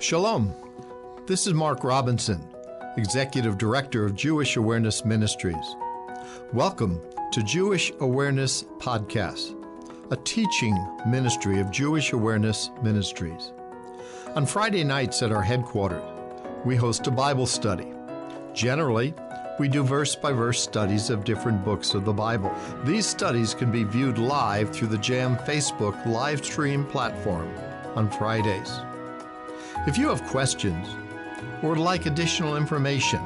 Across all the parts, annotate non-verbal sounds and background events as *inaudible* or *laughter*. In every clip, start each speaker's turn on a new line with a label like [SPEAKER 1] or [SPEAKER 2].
[SPEAKER 1] Shalom. This is Mark Robinson, Executive Director of Jewish Awareness Ministries. Welcome to Jewish Awareness Podcast, a teaching ministry of Jewish Awareness Ministries. On Friday nights at our headquarters, we host a Bible study. Generally, we do verse by verse studies of different books of the Bible. These studies can be viewed live through the JAM Facebook live stream platform on Fridays. If you have questions or would like additional information,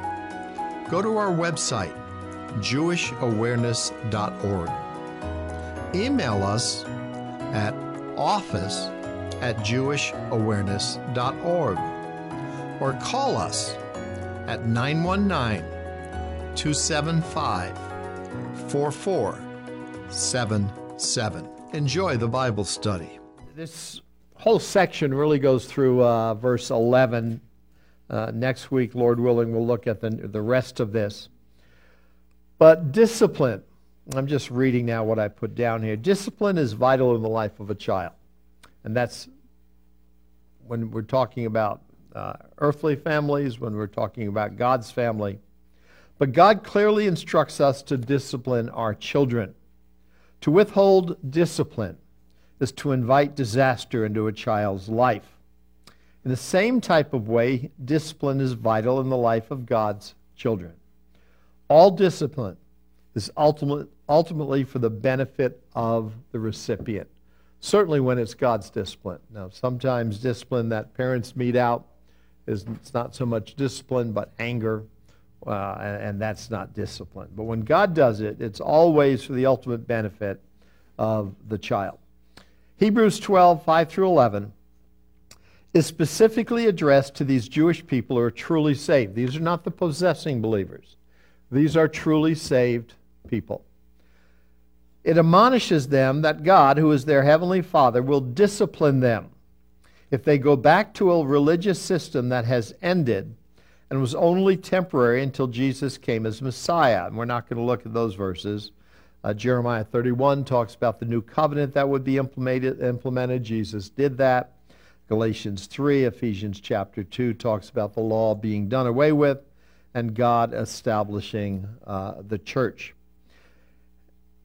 [SPEAKER 1] go to our website, jewishawareness.org. Email us at office at jewishawareness.org or call us at 919 275 4477. Enjoy the Bible study.
[SPEAKER 2] This whole section really goes through uh, verse 11. Uh, next week, Lord willing, we'll look at the, the rest of this. But discipline, I'm just reading now what I put down here. Discipline is vital in the life of a child. And that's when we're talking about uh, earthly families, when we're talking about God's family. But God clearly instructs us to discipline our children. To withhold discipline is to invite disaster into a child's life. In the same type of way, discipline is vital in the life of God's children. All discipline is ultimate, ultimately for the benefit of the recipient, certainly when it's God's discipline. Now, sometimes discipline that parents mete out is it's not so much discipline, but anger, uh, and, and that's not discipline. But when God does it, it's always for the ultimate benefit of the child. Hebrews 12, 5 through 11, is specifically addressed to these Jewish people who are truly saved. These are not the possessing believers, these are truly saved people. It admonishes them that God, who is their heavenly Father, will discipline them if they go back to a religious system that has ended and was only temporary until Jesus came as Messiah. And we're not going to look at those verses. Uh, Jeremiah 31 talks about the new covenant that would be implemented. implemented. Jesus did that. Galatians 3, Ephesians chapter 2 talks about the law being done away with and God establishing uh, the church.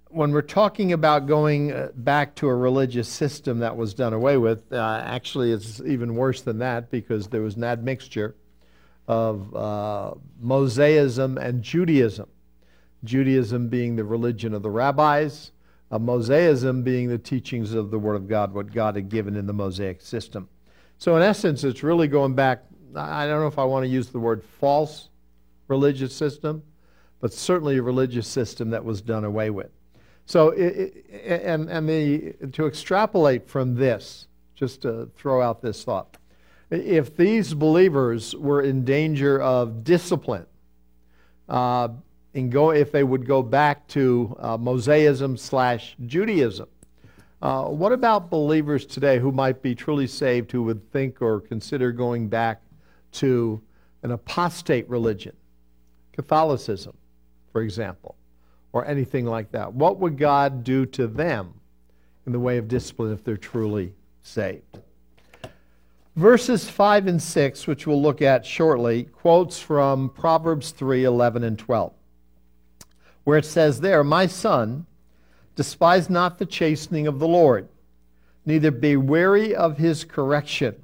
[SPEAKER 2] When we're talking about going uh, back to a religious system that was done away with, uh, actually it's even worse than that because there was an admixture of uh, Mosaism and Judaism. Judaism being the religion of the rabbis, uh, Mosaism being the teachings of the Word of God, what God had given in the Mosaic system. So, in essence, it's really going back. I don't know if I want to use the word false religious system, but certainly a religious system that was done away with. So, it, it, and, and the, to extrapolate from this, just to throw out this thought, if these believers were in danger of discipline, uh, and go, if they would go back to uh, Mosaism slash Judaism. Uh, what about believers today who might be truly saved who would think or consider going back to an apostate religion, Catholicism, for example, or anything like that? What would God do to them in the way of discipline if they're truly saved? Verses 5 and 6, which we'll look at shortly, quotes from Proverbs 3 11 and 12 where it says there, My son, despise not the chastening of the Lord, neither be weary of his correction.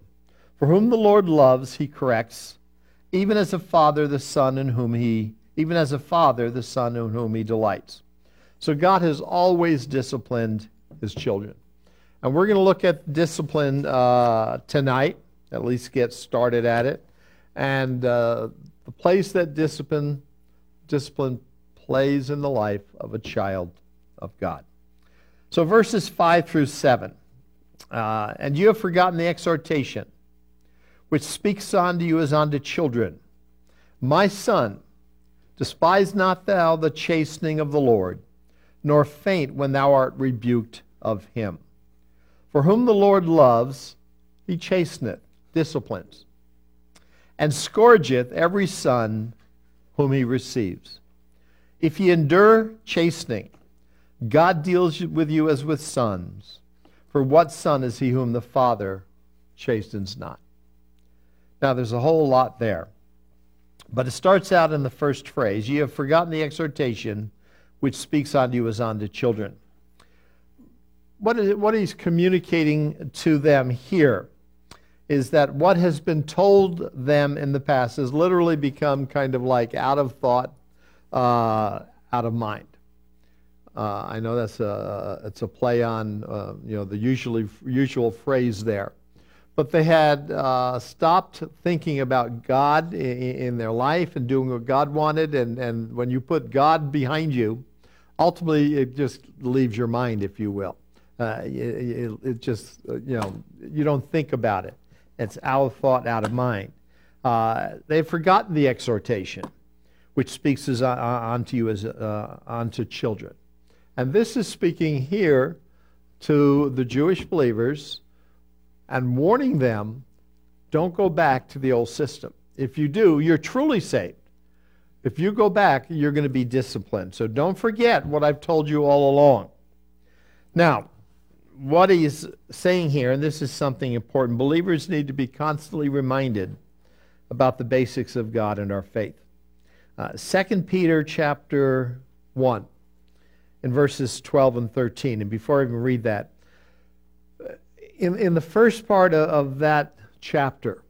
[SPEAKER 2] For whom the Lord loves, he corrects, even as a father the son in whom he, even as a father the son in whom he delights. So God has always disciplined his children. And we're going to look at discipline uh, tonight, at least get started at it. And uh, the place that discipline, discipline plays in the life of a child of God. So, verses 5 through 7. Uh, and you have forgotten the exhortation, which speaks unto you as unto children. My son, despise not thou the chastening of the Lord, nor faint when thou art rebuked of him. For whom the Lord loves, he chasteneth, disciplines, and scourgeth every son whom he receives. If ye endure chastening, God deals with you as with sons. For what son is he whom the Father chastens not? Now, there's a whole lot there. But it starts out in the first phrase You have forgotten the exhortation which speaks unto you as unto children. What, is it, what he's communicating to them here is that what has been told them in the past has literally become kind of like out of thought, uh, out of mind. Uh, I know that's a it's a play on uh, you know the usually usual phrase there, but they had uh, stopped thinking about God in, in, their life and doing what God wanted, and and when you put God behind you, ultimately it just leaves your mind, if you will. Uh, it, it, just you know you don't think about it. It's out of thought, out of mind. Uh, they've forgotten the exhortation, which speaks as, uh, unto you as unto children. And this is speaking here to the Jewish believers and warning them don't go back to the old system. If you do, you're truly saved. If you go back, you're going to be disciplined. So don't forget what I've told you all along. Now, what he's saying here, and this is something important, believers need to be constantly reminded about the basics of God and our faith. Uh, 2 Peter chapter 1 in verses 12 and 13. And before I even read that, in, in the first part of, of that chapter,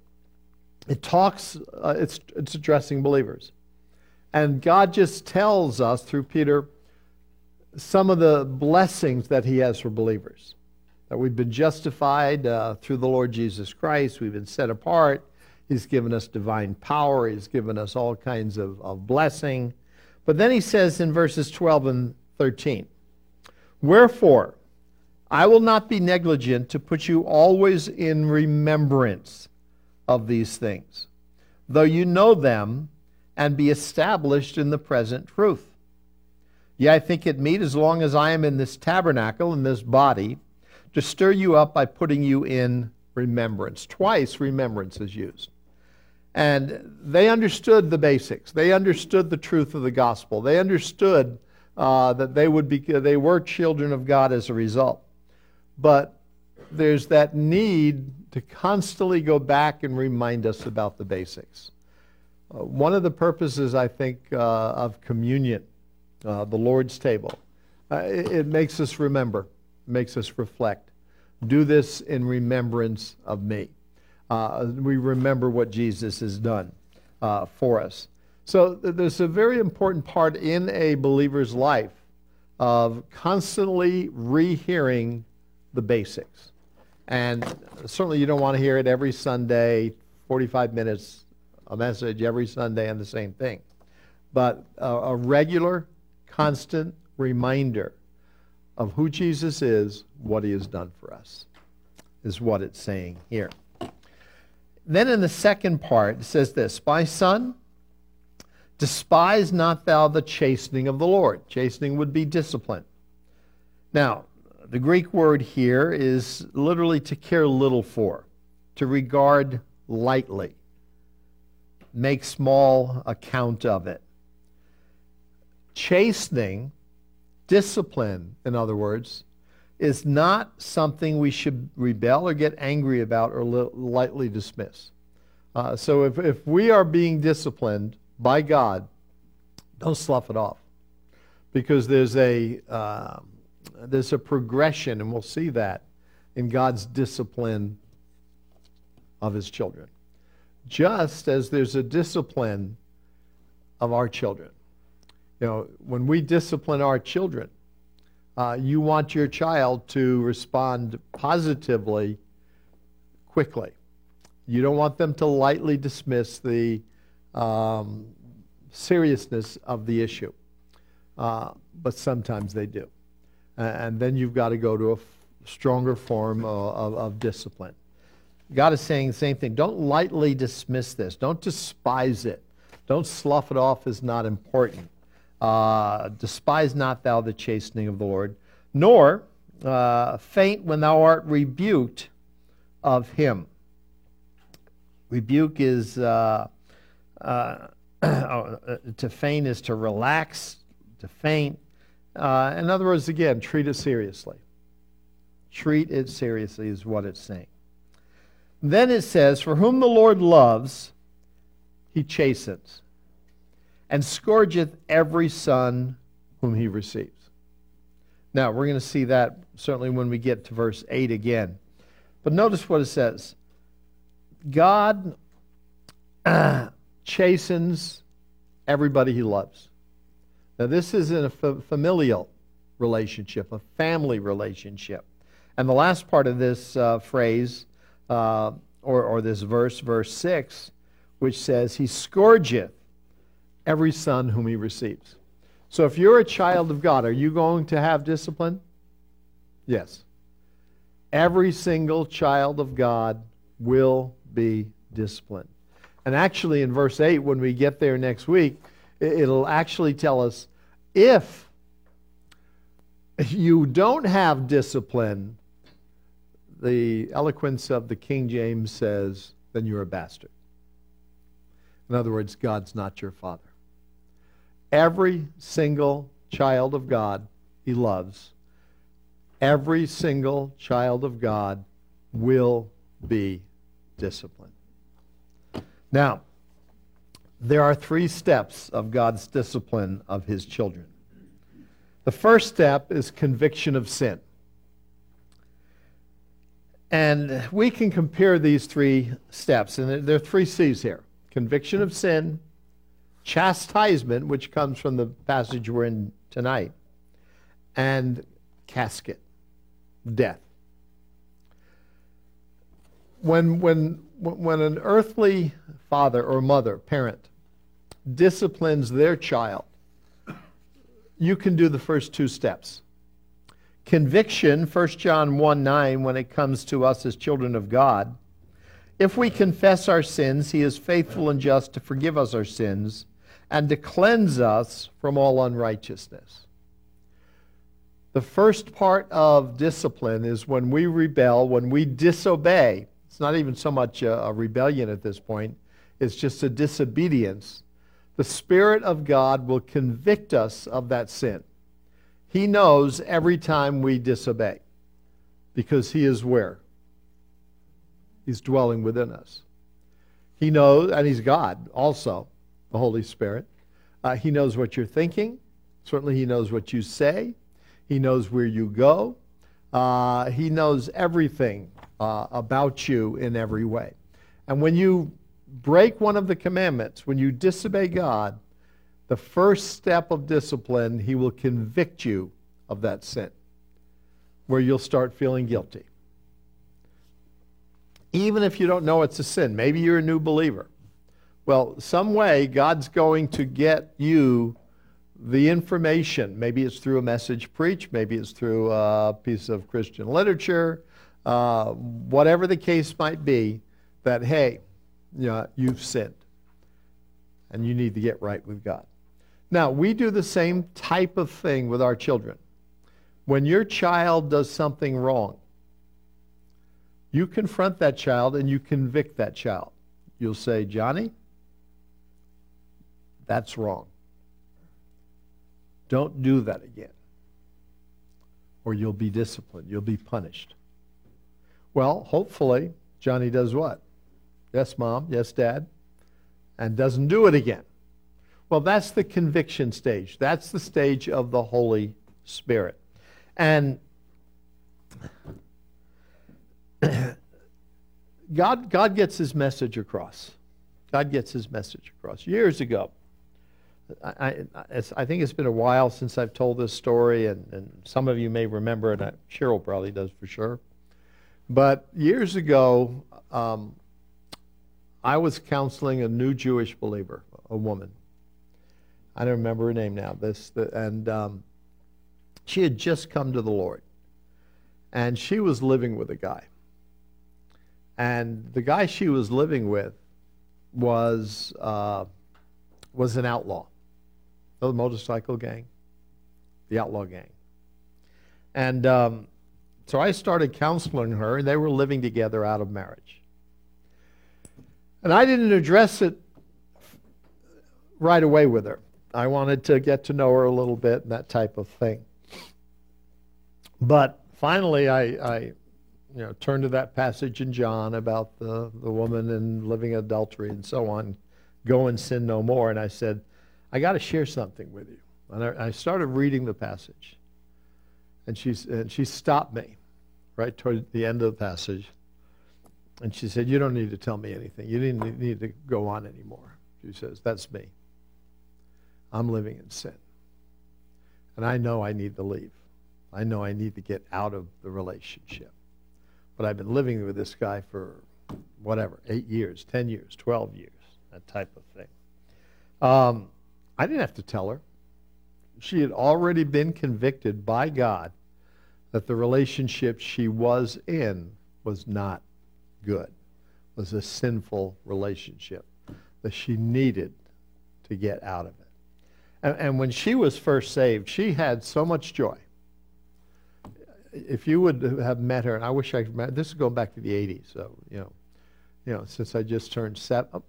[SPEAKER 2] it talks, uh, it's, it's addressing believers. And God just tells us through Peter some of the blessings that He has for believers. That we've been justified uh, through the Lord Jesus Christ, we've been set apart. He's given us divine power, He's given us all kinds of, of blessing. But then He says in verses 12 and 13. Wherefore, I will not be negligent to put you always in remembrance of these things, though you know them and be established in the present truth. Yea, I think it meet, as long as I am in this tabernacle, in this body, to stir you up by putting you in remembrance. Twice remembrance is used. And they understood the basics. They understood the truth of the gospel. They understood uh, that they would be they were children of God as a result. But there's that need to constantly go back and remind us about the basics. Uh, one of the purposes, I think, uh, of communion, uh, the Lord's table, uh, it, it, makes us remember, makes us reflect. Do this in remembrance of me. Uh, we remember what Jesus has done for us. So there's a very important part in a believer's life of constantly rehearing the basics. And certainly you don't want to hear it every Sunday, 45 minutes, a message every Sunday on the same thing. But a, a regular, constant reminder of who Jesus is, what he has done for us, is what it's saying here. Then in the second part, it says this My son, Despise not thou the chastening of the Lord. Chastening would be discipline. Now, the Greek word here is literally to care little for, to regard lightly, make small account of it. Chastening, discipline, in other words, is not something we should rebel or get angry about or lightly dismiss. Uh, so if, if we are being disciplined, by God, don't slough it off. Because there's a, uh, there's a progression, and we'll see that in God's discipline of his children. Just as there's a discipline of our children. You know, when we discipline our children, uh, you want your child to respond positively quickly. You don't want them to lightly dismiss the um, seriousness of the issue. Uh, but sometimes they do. And then you've got to go to a f- stronger form of, of, of discipline. God is saying the same thing. Don't lightly dismiss this. Don't despise it. Don't slough it off as not important. Uh, despise not thou the chastening of the Lord, nor uh, faint when thou art rebuked of him. Rebuke is uh, uh, *clears throat* oh, uh, to faint is to relax, to faint. Uh, in other words, again, treat it seriously. Treat it seriously is what it's saying. Then it says, For whom the Lord loves, he chastens, and scourgeth every son whom he receives. Now, we're going to see that certainly when we get to verse 8 again. But notice what it says God uh, *clears throat* chastens everybody he loves. Now, this is in a familial relationship, a family relationship. And the last part of this uh, phrase, uh, or, or this verse, verse 6, which says, He scourgeth every son whom he receives. So if you're a child of God, are you going to have discipline? Yes. Every single child of God will be disciplined. And actually, in verse 8, when we get there next week, it'll actually tell us if you don't have discipline, the eloquence of the King James says, then you're a bastard. In other words, God's not your father. Every single child of God he loves, every single child of God will be disciplined. Now, there are three steps of God's discipline of his children. The first step is conviction of sin. And we can compare these three steps, and there are three C's here conviction of sin, chastisement, which comes from the passage we're in tonight, and casket, death. When, when, when an earthly father or mother, parent, disciplines their child, you can do the first two steps. Conviction, 1 John 1 9, when it comes to us as children of God. If we confess our sins, he is faithful and just to forgive us our sins and to cleanse us from all unrighteousness. The first part of discipline is when we rebel, when we disobey. It's not even so much a, a rebellion at this point, it's just a disobedience. The Spirit of God will convict us of that sin. He knows every time we disobey because He is where? He's dwelling within us. He knows, and He's God also the Holy Spirit. Uh, he knows what you're thinking. Certainly, He knows what you say. He knows where you go. Uh, he knows everything uh, about you in every way. And when you break one of the commandments, when you disobey God, the first step of discipline, He will convict you of that sin, where you'll start feeling guilty. Even if you don't know it's a sin, maybe you're a new believer. Well, some way God's going to get you the information. Maybe it's through a message preached, maybe it's through a piece of Christian literature, uh, whatever the case might be, that, hey, you know, you've sinned and you need to get right with God. Now, we do the same type of thing with our children. When your child does something wrong, you confront that child and you convict that child. You'll say, Johnny, that's wrong. Don't do that again. Or you'll be disciplined. You'll be punished. Well, hopefully, Johnny does what? Yes, mom. Yes, dad. And doesn't do it again. Well, that's the conviction stage. That's the stage of the Holy Spirit. And *coughs* God, God gets his message across. God gets his message across. Years ago, I, I, I, think it's been a while since I've told this story, and, and some of you may remember it. Cheryl probably does for sure. But years ago, um, I was counseling a new Jewish believer, a woman. I don't remember her name now. This the, and um, she had just come to the Lord, and she was living with a guy. And the guy she was living with was uh, was an outlaw the motorcycle gang, the outlaw gang. And um, so I started counseling her, and they were living together out of marriage. And I didn't address it right away with her. I wanted to get to know her a little bit and that type of thing. But finally, I, I you know, turn to that passage in John about the, the woman and living adultery and so on. Go and sin no more. And I said, I got to share something with you. And I, I started reading the passage. And, she's, and she stopped me right toward the end of the passage. And she said, You don't need to tell me anything. You didn't need to go on anymore. She says, That's me. I'm living in sin. And I know I need to leave. I know I need to get out of the relationship. But I've been living with this guy for whatever, eight years, 10 years, 12 years, that type of thing. Um, I didn't have to tell her. She had already been convicted by God that the relationship she was in was not good, was a sinful relationship, that she needed to get out of it. And, and when she was first saved, she had so much joy if you would have met her, and I wish I could, met, this is going back to the 80s, so, you know, you know, since I just turned seven,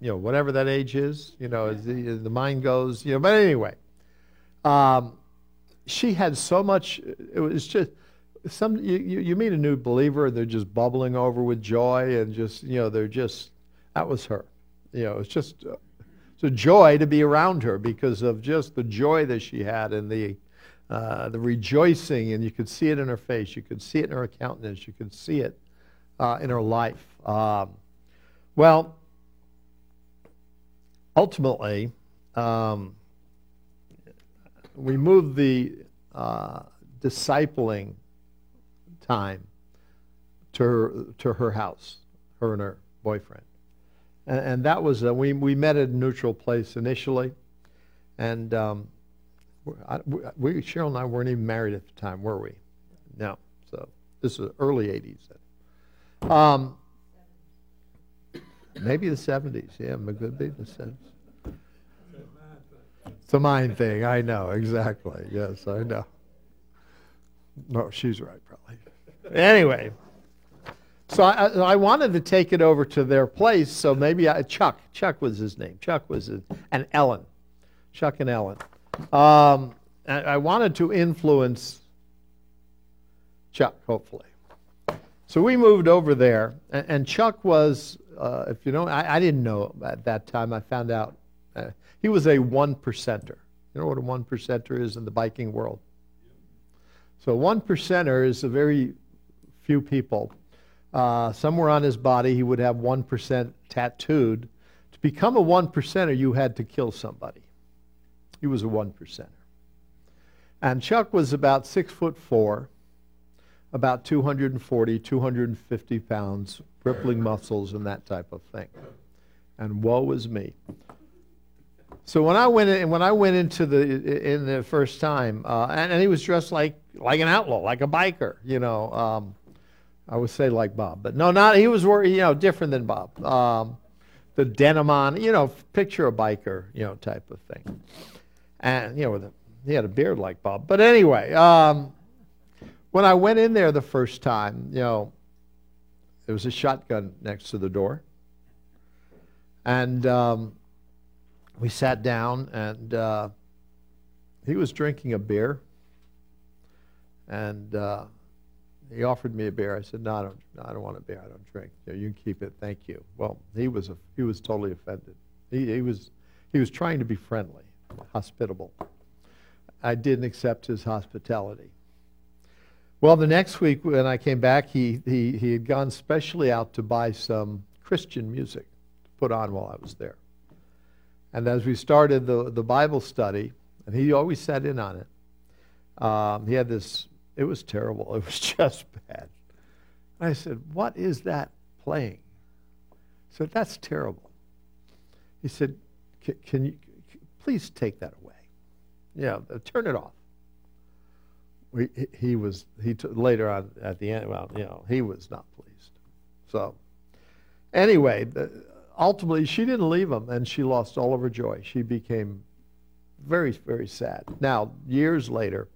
[SPEAKER 2] you know, whatever that age is, you know, as the, as the mind goes, you know, but anyway, um, she had so much, it was just, some, you, you meet a new believer and they're just bubbling over with joy and just, you know, they're just, that was her. You know, it's just, uh, it's a joy to be around her because of just the joy that she had and the, uh, the rejoicing, and you could see it in her face. You could see it in her countenance. You could see it uh, in her life. Um, well, ultimately, um, we moved the uh, discipling time to her, to her house, her and her boyfriend. And, and that was, uh, we, we met at a neutral place initially. And um, I, we, Cheryl and I weren't even married at the time, were we? No. So this is early 80s. Um, maybe the 70s. Yeah, it could be the 70s. It's a mind thing. I know exactly. Yes, I know. No, she's right, probably. Anyway, so I, I wanted to take it over to their place. So maybe I, Chuck. Chuck was his name. Chuck was his, and Ellen. Chuck and Ellen. Um, I wanted to influence Chuck, hopefully. So we moved over there, and Chuck was, uh, if you know, I, I, didn't know at that time. I found out uh, he was a one percenter. You know what a one percenter is in the biking world? So one percenter is a very few people. Uh, somewhere on his body, he would have one percent tattooed. To become a one percenter, you had to kill somebody. He was a one percenter. And Chuck was about six foot four, about 240, 250 pounds, rippling muscles and that type of thing. And woe is me. So when I went in, when I went into the in the first time, uh, and, and, he was dressed like like an outlaw, like a biker, you know. Um, I would say like Bob, but no, not he was you know different than Bob. Um, the denim on, you know, picture a biker, you know, type of thing and you know, with a, he had a beard like Bob. But anyway, um, when I went in there the first time, you know, there was a shotgun next to the door, and um, we sat down, and uh, he was drinking a beer, and uh, he offered me a beer. I said, "No, I don't. No, I don't want a beer. I don't drink. You, know, you can keep it. Thank you." Well, he was a, he was totally offended. He, he was he was trying to be friendly hospitable. I didn't accept his hospitality. Well, the next week when I came back, he, he, he had gone specially out to buy some Christian music to put on while I was there. And as we started the, the Bible study, and he always sat in on it, um, he had this, it was terrible. *laughs* It was just bad. And I said, What is that playing? I said, That's terrible. He said, Can you, please take that away. Yeah, turn it off. We, he was he t- later on at the end. Well, you know, he was not pleased. So, anyway, the, ultimately she didn't leave him, and she lost all of her joy. She became very very sad. Now, years later,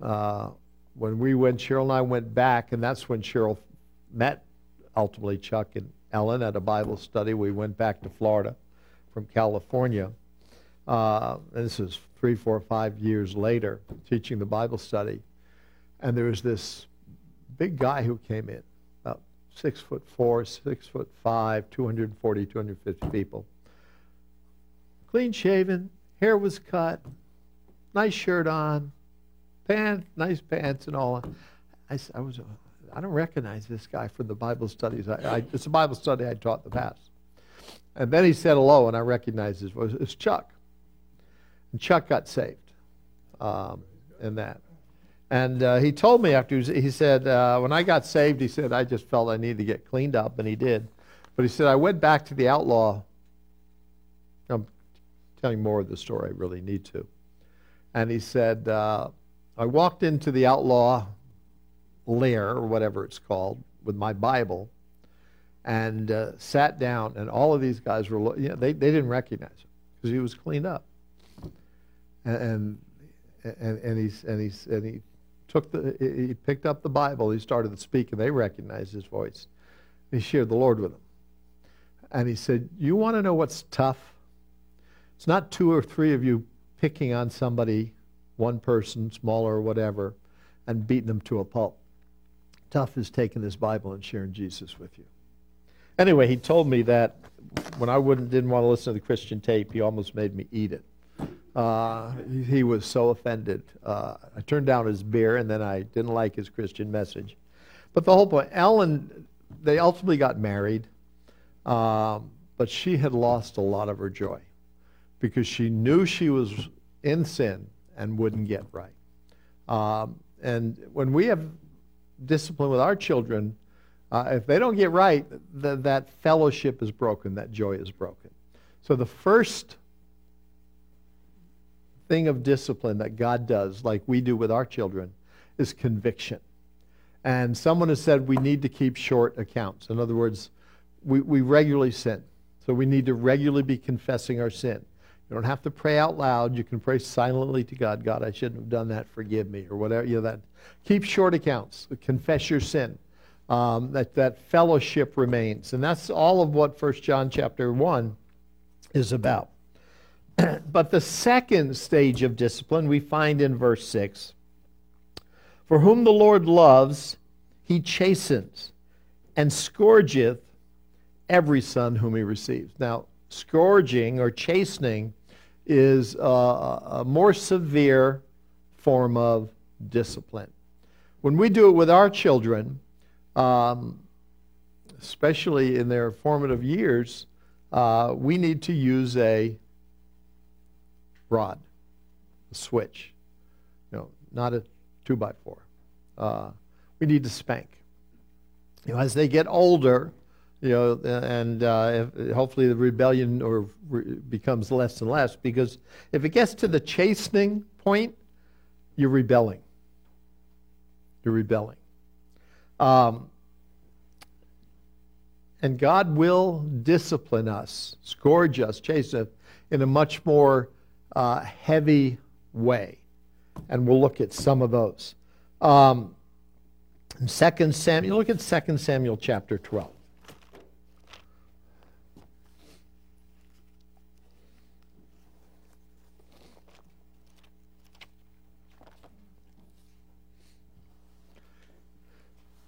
[SPEAKER 2] uh, when we went, Cheryl and I went back, and that's when Cheryl met ultimately Chuck and Ellen at a Bible study. We went back to Florida from California uh, this is three, four, five years later, teaching the Bible study. And there was this big guy who came in, about six foot four, six foot five, 240, 250 people. Clean shaven, hair was cut, nice shirt on, pants, nice pants and all. I, I was, I don't recognize this guy from the Bible studies. I, I, it's a Bible study I taught in the past. And then he said hello, and I recognized his voice. It's Chuck. And Chuck got saved um, in that. And uh, he told me after, he said, uh, when I got saved, he said, I just felt I needed to get cleaned up, and he did. But he said, I went back to the outlaw. I'm telling more of the story, I really need to. And he said, uh, I walked into the outlaw lair, or whatever it's called, with my Bible, and uh, sat down, and all of these guys were, you know, they, they didn't recognize him because he was cleaned up. And, and, and, and, he's, and, he's, and he took the, he picked up the Bible, he started to speak, and they recognized his voice. He shared the Lord with them. And he said, You want to know what's tough? It's not two or three of you picking on somebody, one person, smaller or whatever, and beating them to a pulp. Tough is taking this Bible and sharing Jesus with you. Anyway, he told me that when I wouldn't, didn't want to listen to the Christian tape, he almost made me eat it. Uh, he was so offended. Uh, I turned down his beer, and then I didn't like his Christian message. But the whole point, Ellen, they ultimately got married, um, but she had lost a lot of her joy because she knew she was in sin and wouldn't get right. Um, and when we have discipline with our children, uh, if they don't get right, th- that fellowship is broken, that joy is broken. So the first thing of discipline that God does, like we do with our children, is conviction. And someone has said we need to keep short accounts. In other words, we, we regularly sin. So we need to regularly be confessing our sin. You don't have to pray out loud. You can pray silently to God. God, I shouldn't have done that. Forgive me, or whatever. You know that. Keep short accounts. Confess your sin. Um, that that fellowship remains, and that's all of what First John chapter one is about. *clears throat* but the second stage of discipline we find in verse six. For whom the Lord loves, he chastens, and scourgeth every son whom he receives. Now, scourging or chastening is a, a more severe form of discipline. When we do it with our children, um, especially in their formative years, uh, we need to use a rod, a switch, you know, not a two by four. Uh, we need to spank. You know, as they get older, you know, and uh, if, hopefully the rebellion or re- becomes less and less because if it gets to the chastening point, you're rebelling. You're rebelling. Um, and God will discipline us, scourge us, chasten us in a much more uh, heavy way. And we'll look at some of those. Um, 2 Samuel, look at 2 Samuel chapter 12.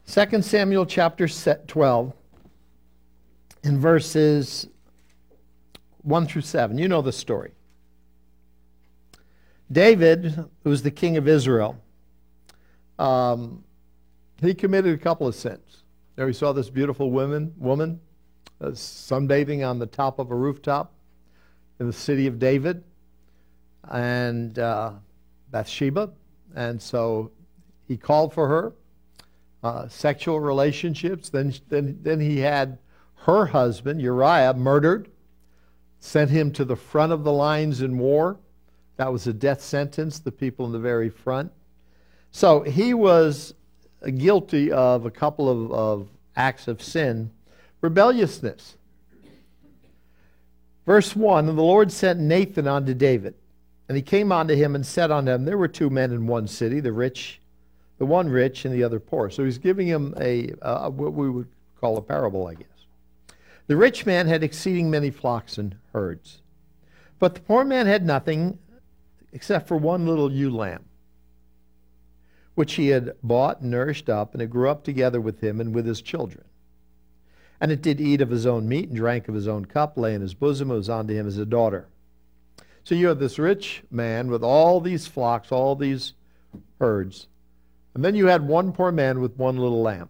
[SPEAKER 2] Second Samuel chapter 12, in verses 1 through 7. You know the story. David, who was the king of Israel, um, he committed a couple of sins. There he saw this beautiful woman, woman uh, sunbathing on the top of a rooftop in the city of David, and uh, Bathsheba. And so he called for her, uh, sexual relationships. Then, then, then he had her husband, Uriah, murdered, sent him to the front of the lines in war. That was a death sentence, the people in the very front. So he was guilty of a couple of, of acts of sin, rebelliousness. Verse 1 And the Lord sent Nathan unto David. And he came unto him and said unto him, There were two men in one city, the rich, the one rich and the other poor. So he's giving him a, what we would call a parable, I guess. The rich man had exceeding many flocks and herds, but the poor man had nothing except for one little ewe lamb which he had bought and nourished up, and it grew up together with him and with his children. And it did eat of his own meat and drank of his own cup, lay in his bosom, and was unto him as a daughter. So you have this rich man with all these flocks, all these herds, and then you had one poor man with one little lamb.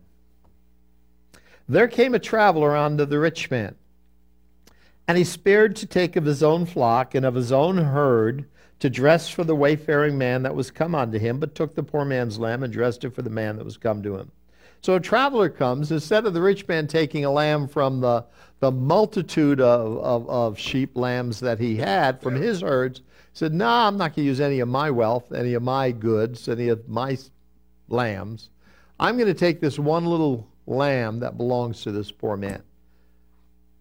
[SPEAKER 2] There came a traveler unto the rich man, and he spared to take of his own flock and of his own herd to dress for the wayfaring man that was come unto him, but took the poor man's lamb and dressed it for the man that was come to him. So a traveler comes, instead of the rich man taking a lamb from the, the multitude of, of, of sheep, lambs that he had from his herds, said, No, nah, I'm not going to use any of my wealth, any of my goods, any of my lambs. I'm going to take this one little lamb that belongs to this poor man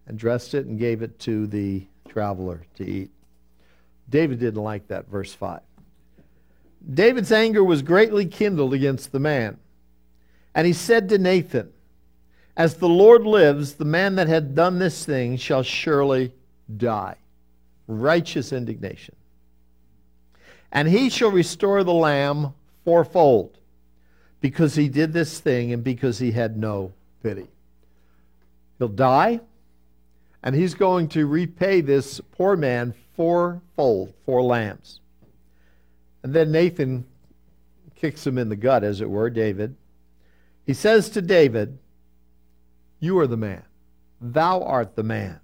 [SPEAKER 2] and dressed it and gave it to the traveler to eat. David didn't like that, verse 5. David's anger was greatly kindled against the man. And he said to Nathan, As the Lord lives, the man that had done this thing shall surely die. Righteous indignation. And he shall restore the lamb fourfold, because he did this thing and because he had no pity. He'll die, and he's going to repay this poor man fourfold, four lambs. And then Nathan kicks him in the gut, as it were, David. He says to David, You are the man. Thou art the man.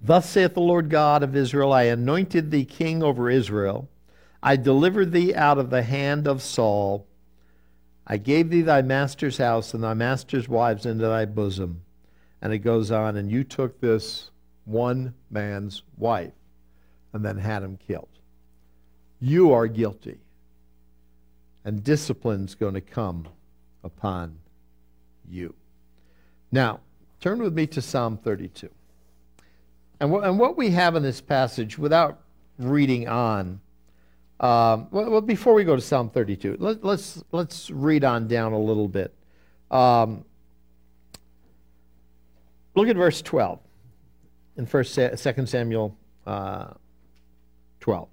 [SPEAKER 2] Thus saith the Lord God of Israel I anointed thee king over Israel. I delivered thee out of the hand of Saul. I gave thee thy master's house and thy master's wives into thy bosom. And it goes on, and you took this one man's wife and then had him killed. You are guilty. And discipline's going to come upon you. Now, turn with me to Psalm 32. And, wh- and what we have in this passage, without reading on, um, well, well, before we go to Psalm 32, let, us let's, let's read on down a little bit. Um, look at verse 12 in First, Second Samuel uh, 12.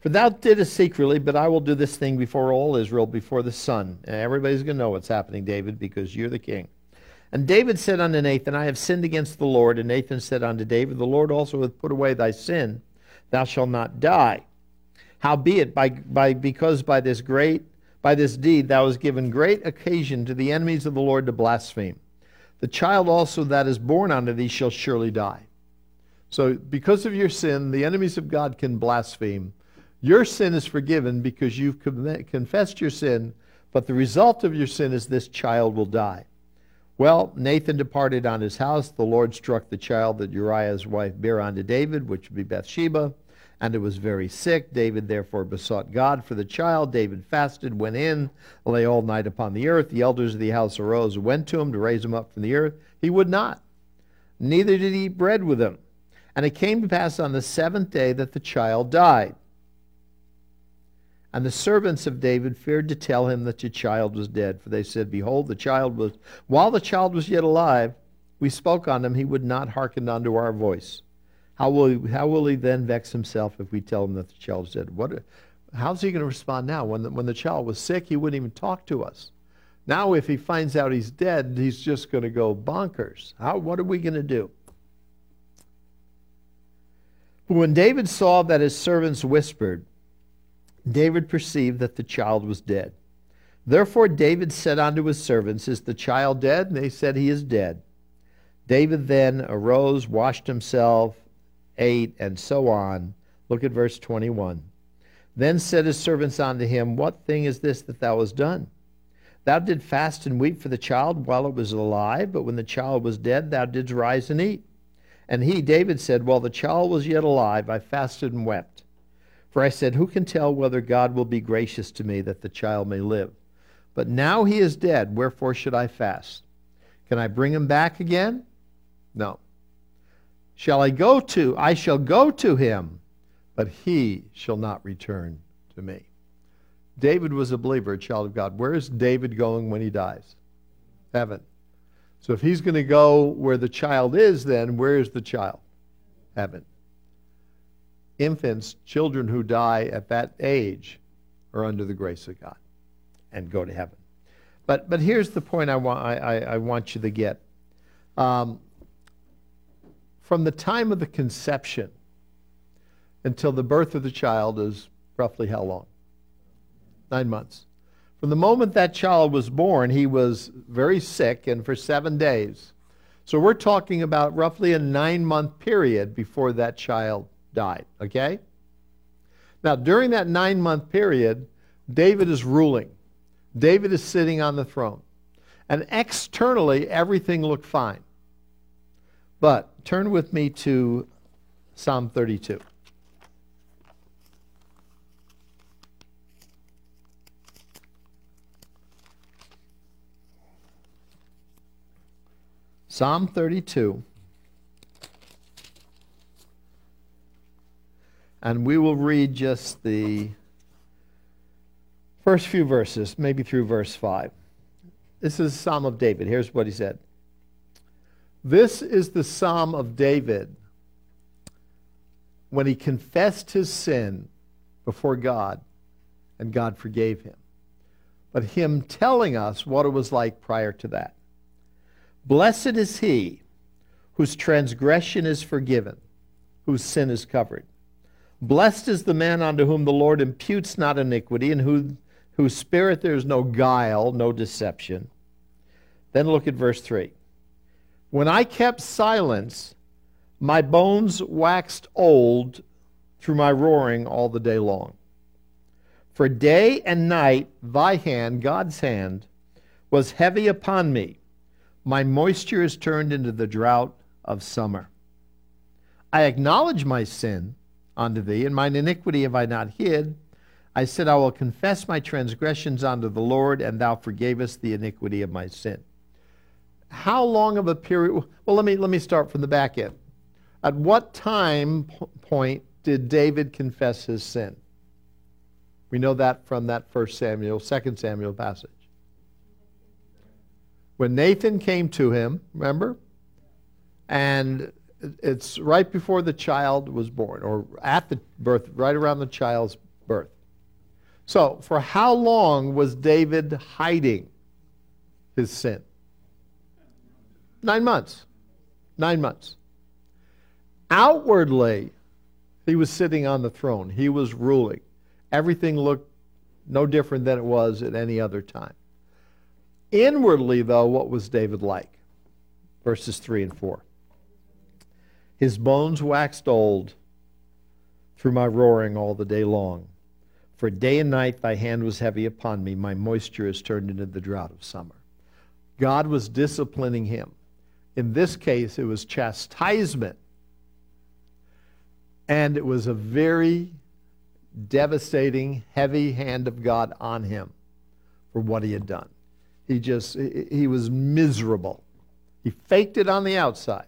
[SPEAKER 2] For thou didst secretly, but I will do this thing before all Israel, before the sun. And everybody's going to know what's happening, David, because you're the king. And David said unto Nathan, I have sinned against the Lord. And Nathan said unto David, The Lord also hath put away thy sin. Thou shalt not die. Howbeit, by, by, because by this great, by this deed thou hast given great occasion to the enemies of the Lord to blaspheme. The child also that is born unto thee shall surely die. So, because of your sin, the enemies of God can blaspheme. Your sin is forgiven because you've confessed your sin, but the result of your sin is this child will die. Well, Nathan departed on his house. The Lord struck the child that Uriah's wife bare unto David, which would be Bathsheba, and it was very sick. David therefore besought God for the child. David fasted, went in, lay all night upon the earth. The elders of the house arose went to him to raise him up from the earth. He would not, neither did he eat bread with him. And it came to pass on the seventh day that the child died. And the servants of David feared to tell him that the child was dead, for they said, Behold, the child was, while the child was yet alive, we spoke on him, he would not hearken unto our voice. How will he, how will he then vex himself if we tell him that the child is dead? What, how's he going to respond now? When the, when the child was sick, he wouldn't even talk to us. Now, if he finds out he's dead, he's just going to go bonkers. How, what are we going to do? But when David saw that his servants whispered, David perceived that the child was dead. Therefore David said unto his servants, Is the child dead? And they said, He is dead. David then arose, washed himself, ate, and so on. Look at verse 21. Then said his servants unto him, What thing is this that thou hast done? Thou didst fast and weep for the child while it was alive, but when the child was dead, thou didst rise and eat. And he, David, said, While the child was yet alive, I fasted and wept. For I said, Who can tell whether God will be gracious to me that the child may live? But now he is dead, wherefore should I fast? Can I bring him back again? No. Shall I go to? I shall go to him, but he shall not return to me. David was a believer, a child of God. Where is David going when he dies? Heaven. So if he's going to go where the child is, then where is the child? Heaven. Infants, children who die at that age, are under the grace of God. and go to heaven. But, but here's the point I want, I, I, I want you to get. Um, from the time of the conception until the birth of the child is roughly how long? Nine months. From the moment that child was born, he was very sick and for seven days. So we're talking about roughly a nine month period before that child died, okay? Now, during that nine month period, David is ruling. David is sitting on the throne. And externally, everything looked fine. But turn with me to Psalm 32. Psalm 32. And we will read just the first few verses, maybe through verse 5. This is a Psalm of David. Here's what he said This is the Psalm of David when he confessed his sin before God and God forgave him. But him telling us what it was like prior to that. Blessed is he whose transgression is forgiven, whose sin is covered. Blessed is the man unto whom the Lord imputes not iniquity, and who, whose spirit there is no guile, no deception. Then look at verse 3. When I kept silence, my bones waxed old through my roaring all the day long. For day and night thy hand, God's hand, was heavy upon me my moisture is turned into the drought of summer. I acknowledge my sin unto thee, and mine iniquity have I not hid. I said, I will confess my transgressions unto the Lord, and thou forgavest the iniquity of my sin. How long of a period? Well, let me, let me start from the back end. At what time point did David confess his sin? We know that from that first Samuel, second Samuel passage when Nathan came to him, remember? And it's right before the child was born, or at the birth, right around the child's birth. So, for how long was David hiding his sin? Nine months. Nine months. Outwardly, he was sitting on the throne, he was ruling. Everything looked no different than it was at any other time. Inwardly, though, what was David like? Verses 3 and 4. His bones waxed old through my roaring all the day long. For day and night thy hand was heavy upon me. My moisture is turned into the drought of summer. God was disciplining him. In this case, it was chastisement. And it was a very devastating, heavy hand of God on him for what he had done. He just, he was miserable. He faked it on the outside,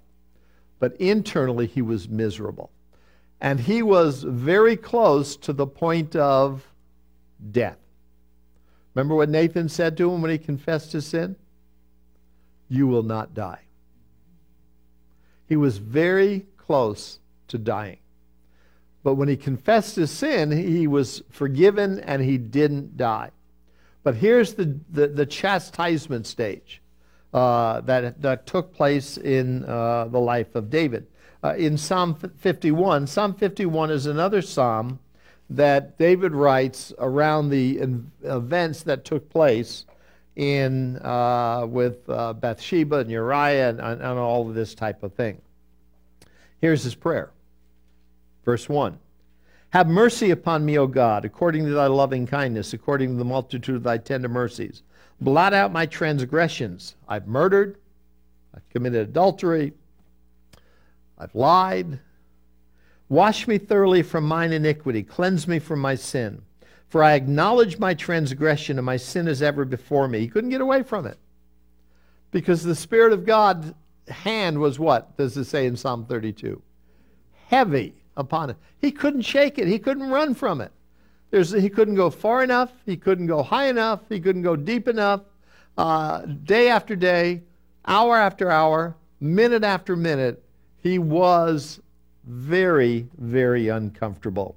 [SPEAKER 2] but internally he was miserable. And he was very close to the point of death. Remember what Nathan said to him when he confessed his sin? You will not die. He was very close to dying. But when he confessed his sin, he was forgiven and he didn't die. But here's the, the, the chastisement stage uh, that, that took place in uh, the life of David. Uh, in Psalm 51, Psalm 51 is another psalm that David writes around the events that took place in uh, with uh, Bathsheba and Uriah and, and all of this type of thing. Here's his prayer. Verse 1. Have mercy upon me, O God, according to thy loving kindness, according to the multitude of thy tender mercies. Blot out my transgressions. I've murdered, I've committed adultery, I've lied. Wash me thoroughly from mine iniquity, cleanse me from my sin. For I acknowledge my transgression, and my sin is ever before me. He couldn't get away from it. Because the Spirit of God's hand was what does it say in Psalm 32? Heavy upon it. He couldn't shake it. He couldn't run from it. There's, he couldn't go far enough. He couldn't go high enough. He couldn't go deep enough. Uh, day after day, hour after hour, minute after minute, he was very, very uncomfortable.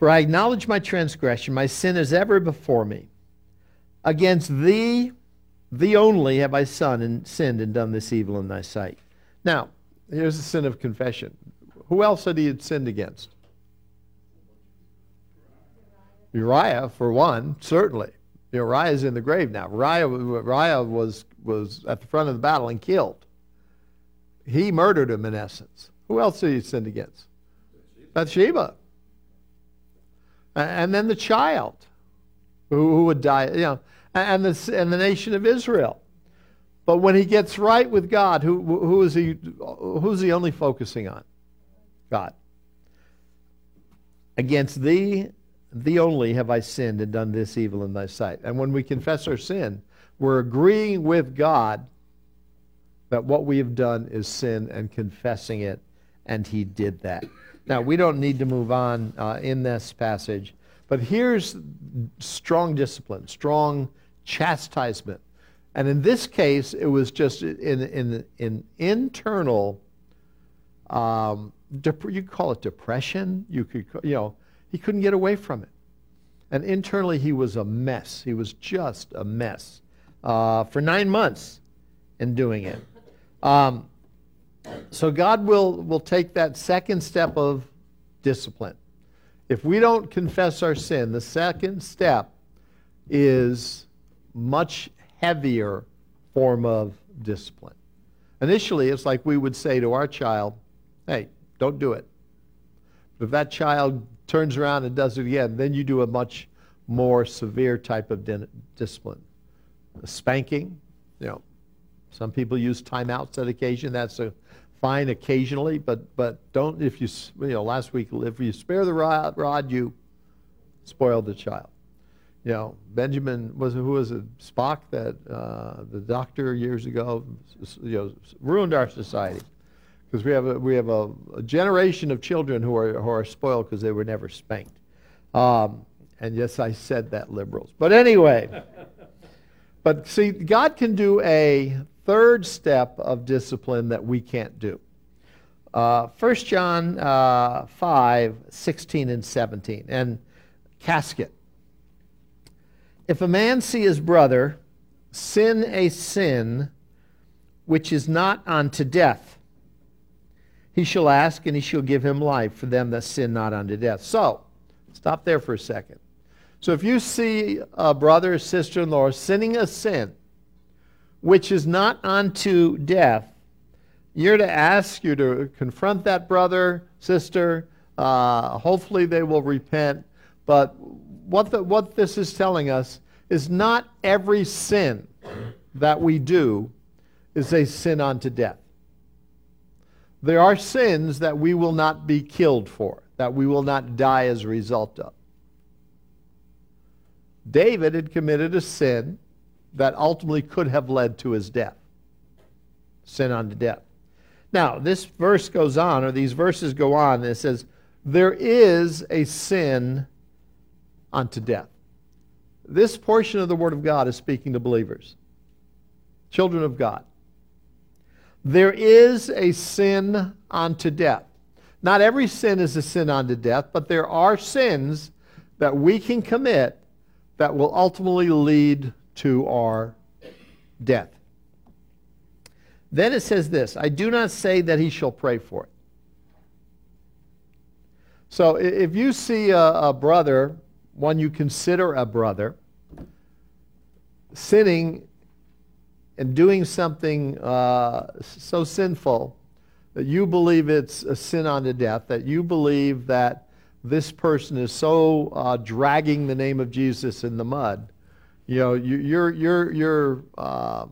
[SPEAKER 2] For I acknowledge my transgression, my sin is ever before me. Against thee, thee only, have I sinned and sinned and done this evil in thy sight. Now, here's the sin of confession. Who else had he had sinned against? Uriah, for one, certainly. Uriah is in the grave now. Uriah, Uriah was, was at the front of the battle and killed. He murdered him in essence. Who else did he sin against? Bathsheba. And then the child who, would die, you know, and the, and the nation of Israel. But when he gets right with God, who, who is he, who's he only focusing on? God. Against thee, thee only have I sinned and done this evil in thy sight. And when we confess our sin, we're agreeing with God that what we have done is sin and confessing it, and he did that. Now, we don't need to move on uh, in this passage, but here's strong discipline, strong chastisement. And in this case, it was just in, in, in internal, um, dep- you call it depression. You could, you know, he couldn't get away from it. And internally, he was a mess. He was just a mess uh, for nine months in doing it. Um, so God will, will take that second step of discipline. If we don't confess our sin, the second step is much heavier form of discipline. Initially, it's like we would say to our child, hey, don't do it. But if that child turns around and does it again, then you do a much more severe type of discipline. A spanking, you know, some people use timeouts at occasion. That's a fine occasionally, but but don't if you you know last week if you spare the rod, rod you spoil the child. You know Benjamin was who was it Spock that uh, the doctor years ago you know ruined our society because we have a, we have a, a, generation of children who are who are spoiled because they were never spanked. Um, and yes, I said that liberals, but anyway. *laughs* but see, God can do a third step of discipline that we can't do. Uh, 1 John uh, 5, 16 and 17. And casket. If a man see his brother sin a sin which is not unto death, he shall ask, and he shall give him life for them that sin not unto death. So, stop there for a second. So, if you see a brother or sister in law sinning a sin which is not unto death, you're to ask, you to confront that brother, sister. Uh, hopefully, they will repent. But what, the, what this is telling us is not every sin that we do is a sin unto death. There are sins that we will not be killed for, that we will not die as a result of. David had committed a sin that ultimately could have led to his death. Sin unto death. Now, this verse goes on, or these verses go on, and it says, There is a sin unto death. This portion of the Word of God is speaking to believers, children of God. There is a sin unto death. Not every sin is a sin unto death, but there are sins that we can commit that will ultimately lead to our death. Then it says this I do not say that he shall pray for it. So if you see a, a brother, one you consider a brother, sinning and doing something uh, so sinful that you believe it's a sin unto death, that you believe that this person is so uh, dragging the name of Jesus in the mud, you know, your, your, your, uh,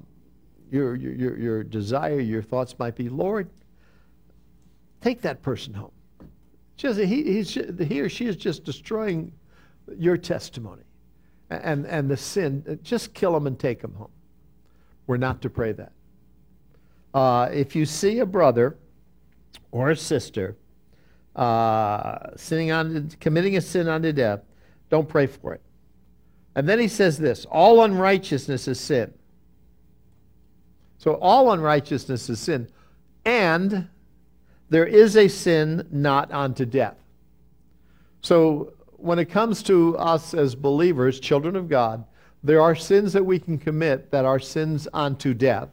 [SPEAKER 2] your, your, your desire, your thoughts might be, Lord, take that person home. Just, he, he or she is just destroying your testimony and, and the sin. Just kill them and take them home. We're not to pray that. Uh, if you see a brother or a sister uh, sinning on, committing a sin unto death, don't pray for it. And then he says this all unrighteousness is sin. So all unrighteousness is sin. And there is a sin not unto death. So when it comes to us as believers, children of God, there are sins that we can commit that are sins unto death,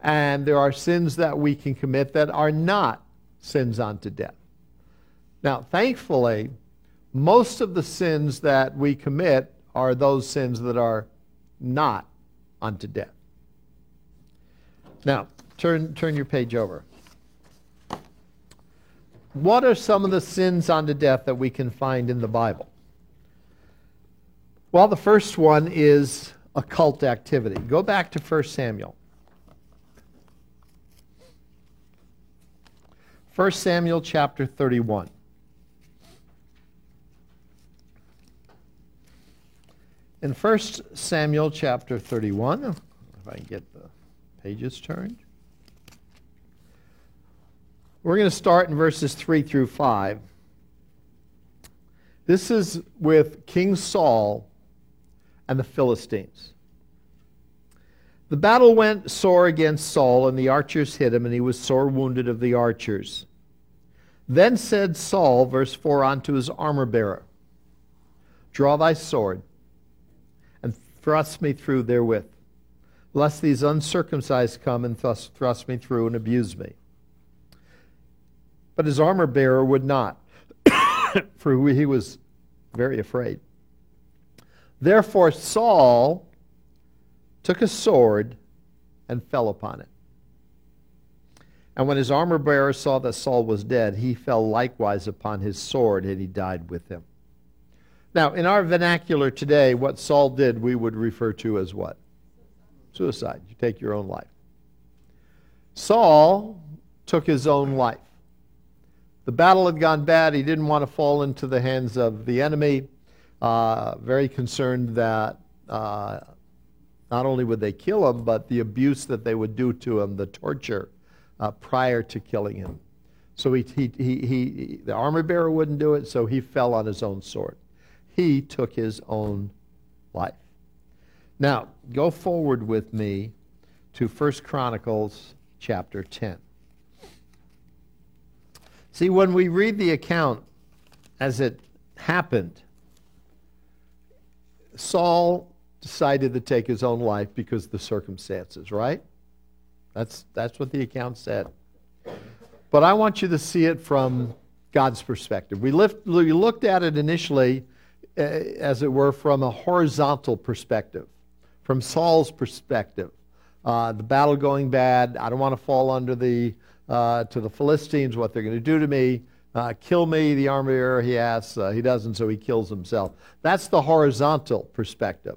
[SPEAKER 2] and there are sins that we can commit that are not sins unto death. Now, thankfully, most of the sins that we commit are those sins that are not unto death. Now, turn, turn your page over. What are some of the sins unto death that we can find in the Bible? Well, the first one is occult activity. Go back to 1 Samuel. 1 Samuel chapter 31. In 1 Samuel chapter 31, if I can get the pages turned, we're going to start in verses 3 through 5. This is with King Saul and the Philistines. The battle went sore against Saul, and the archers hit him, and he was sore wounded of the archers. Then said Saul, verse 4, unto his armor bearer, Draw thy sword thrust me through therewith, lest these uncircumcised come and thus thrust me through and abuse me. But his armor bearer would not, *coughs* for he was very afraid. Therefore Saul took a sword and fell upon it. And when his armor bearer saw that Saul was dead, he fell likewise upon his sword, and he died with him. Now, in our vernacular today, what Saul did we would refer to as what? Suicide. You take your own life. Saul took his own life. The battle had gone bad. He didn't want to fall into the hands of the enemy. Uh, very concerned that uh, not only would they kill him, but the abuse that they would do to him, the torture uh, prior to killing him. So he, he, he, he, the armor bearer wouldn't do it, so he fell on his own sword he took his own life. Now, go forward with me to 1 Chronicles chapter 10. See, when we read the account as it happened, Saul decided to take his own life because of the circumstances, right? That's, that's what the account said. But I want you to see it from God's perspective. We, lift, we looked at it initially as it were, from a horizontal perspective, from Saul's perspective. Uh, the battle going bad. I don't want to fall under the uh, to the Philistines. What they're going to do to me? Uh, kill me, the armor bearer. He asks. Uh, he doesn't, so he kills himself. That's the horizontal perspective.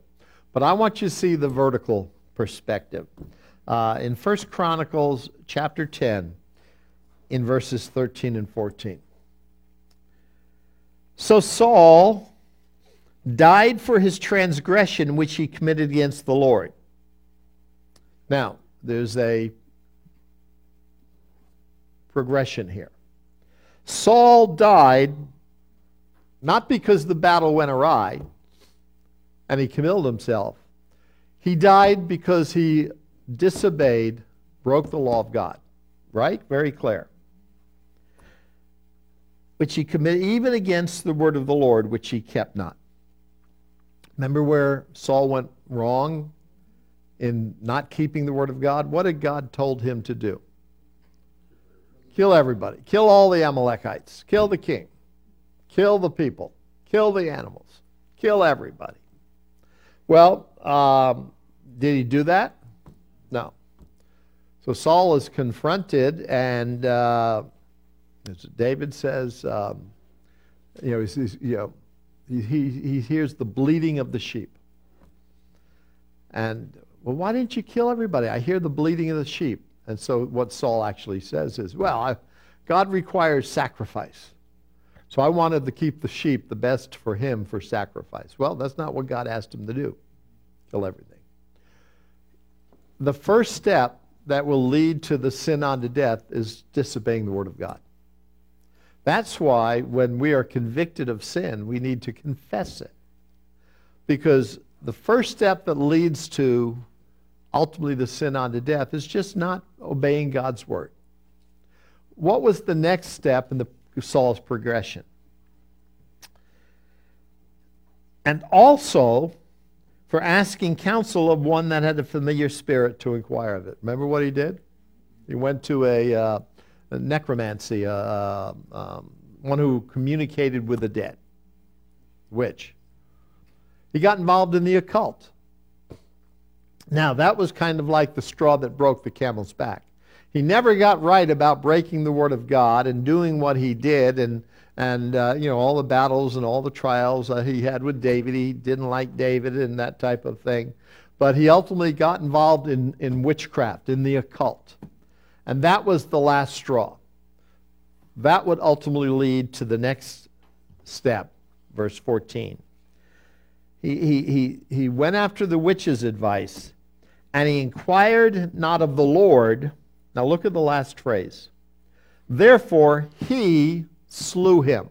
[SPEAKER 2] But I want you to see the vertical perspective. Uh, in 1 Chronicles chapter 10, in verses 13 and 14. So Saul died for his transgression which he committed against the Lord. Now, there's a progression here. Saul died not because the battle went awry and he killed himself. He died because he disobeyed, broke the law of God. Right? Very clear. Which he committed even against the word of the Lord, which he kept not. Remember where Saul went wrong in not keeping the word of God? What had God told him to do? Kill everybody. Kill all the Amalekites. Kill the king. Kill the people. Kill the animals. Kill everybody. Well, um, did he do that? No. So Saul is confronted, and uh, David says, um, you know, he's, he's, you know, he, he, he hears the bleating of the sheep. And, well, why didn't you kill everybody? I hear the bleating of the sheep. And so what Saul actually says is, well, I, God requires sacrifice. So I wanted to keep the sheep the best for him for sacrifice. Well, that's not what God asked him to do kill everything. The first step that will lead to the sin unto death is disobeying the Word of God. That's why when we are convicted of sin, we need to confess it. Because the first step that leads to ultimately the sin unto death is just not obeying God's word. What was the next step in the Saul's progression? and also for asking counsel of one that had a familiar spirit to inquire of it. Remember what he did? He went to a, uh, necromancy, uh, uh um, one who communicated with the dead. Which? He got involved in the occult. Now, that was kind of like the straw that broke the camel's back. He never got right about breaking the word of God and doing what he did and and uh, you know all the battles and all the trials uh, he had with David. He didn't like David and that type of thing, but he ultimately got involved in, in witchcraft, in the occult, and that was the last straw. That would ultimately lead to the next step, verse 14. He, he, he, he went after the witch's advice, and he inquired not of the Lord. Now look at the last phrase. Therefore, he slew him.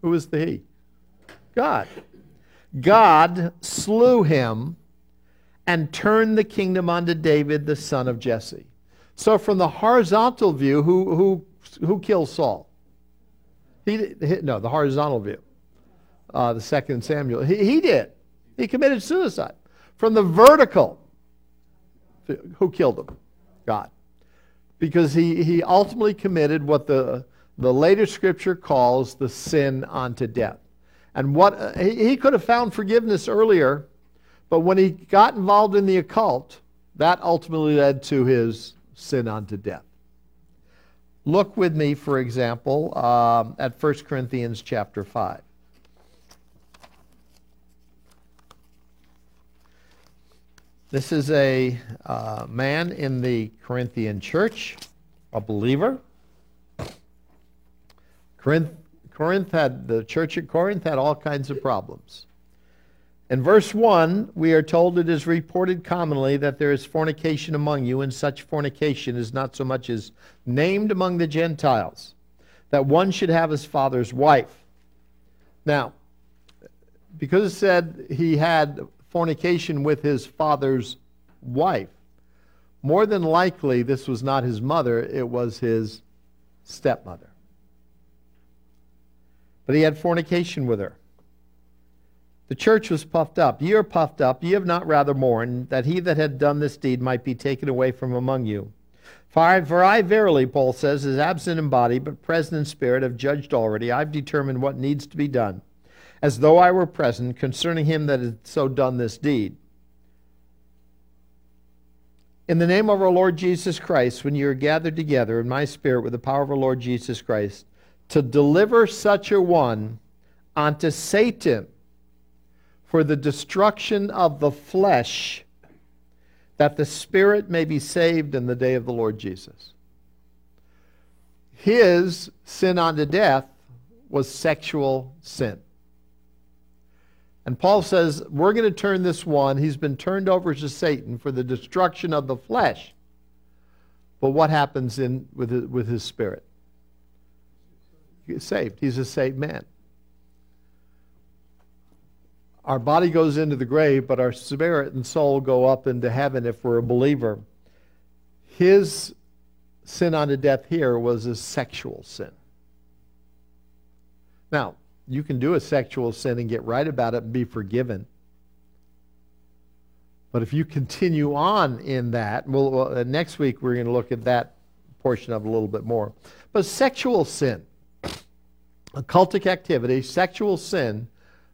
[SPEAKER 2] Who is the he? God. God slew him and turned the kingdom unto David, the son of Jesse. So, from the horizontal view, who, who, who killed Saul? He, no, the horizontal view, uh, the second Samuel. He, he did. He committed suicide. From the vertical, who killed him? God. Because he, he ultimately committed what the the later scripture calls the sin unto death. And what uh, he, he could have found forgiveness earlier, but when he got involved in the occult, that ultimately led to his sin unto death. Look with me, for example, um, at 1 Corinthians chapter 5. This is a uh, man in the Corinthian church, a believer. Corinth, Corinth had, the church at Corinth had all kinds of problems. In verse 1, we are told it is reported commonly that there is fornication among you, and such fornication is not so much as named among the Gentiles, that one should have his father's wife. Now, because it said he had fornication with his father's wife, more than likely this was not his mother, it was his stepmother. But he had fornication with her. The church was puffed up. Ye are puffed up. Ye have not rather mourned that he that had done this deed might be taken away from among you. For I, for I verily, Paul says, is absent in body, but present in spirit, have judged already. I've determined what needs to be done, as though I were present, concerning him that had so done this deed. In the name of our Lord Jesus Christ, when you are gathered together in my spirit with the power of our Lord Jesus Christ, to deliver such a one unto Satan for the destruction of the flesh, that the spirit may be saved in the day of the Lord Jesus. His sin unto death was sexual sin. And Paul says, We're going to turn this one. He's been turned over to Satan for the destruction of the flesh. But what happens in, with, his, with his spirit? saved. He's a saved man. Our body goes into the grave, but our spirit and soul go up into heaven if we're a believer. His sin unto death here was a sexual sin. Now, you can do a sexual sin and get right about it and be forgiven. But if you continue on in that, well, uh, next week we're going to look at that portion of a little bit more. But sexual sin *clears throat* occultic activity, sexual sin,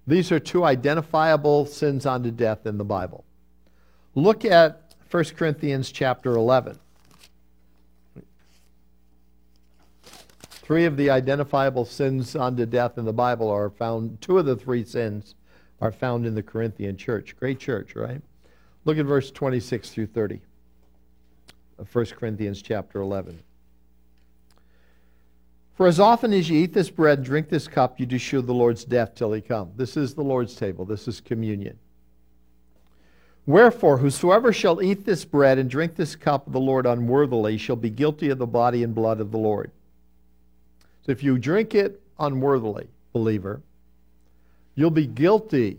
[SPEAKER 2] these are two identifiable sins unto death in the Bible. Look at 1 Corinthians chapter 11. Three of the identifiable sins unto death in the Bible are found, two of the three sins are found in the Corinthian church. Great church, right? Look at verse 26 through 30 of 1 Corinthians chapter 11. For as often as you eat this bread, and drink this cup, you do show the Lord's death till he come. This is the Lord's table. This is communion. Wherefore, whosoever shall eat this bread and drink this cup of the Lord unworthily shall be guilty of the body and blood of the Lord. So if you drink it unworthily, believer, you'll be guilty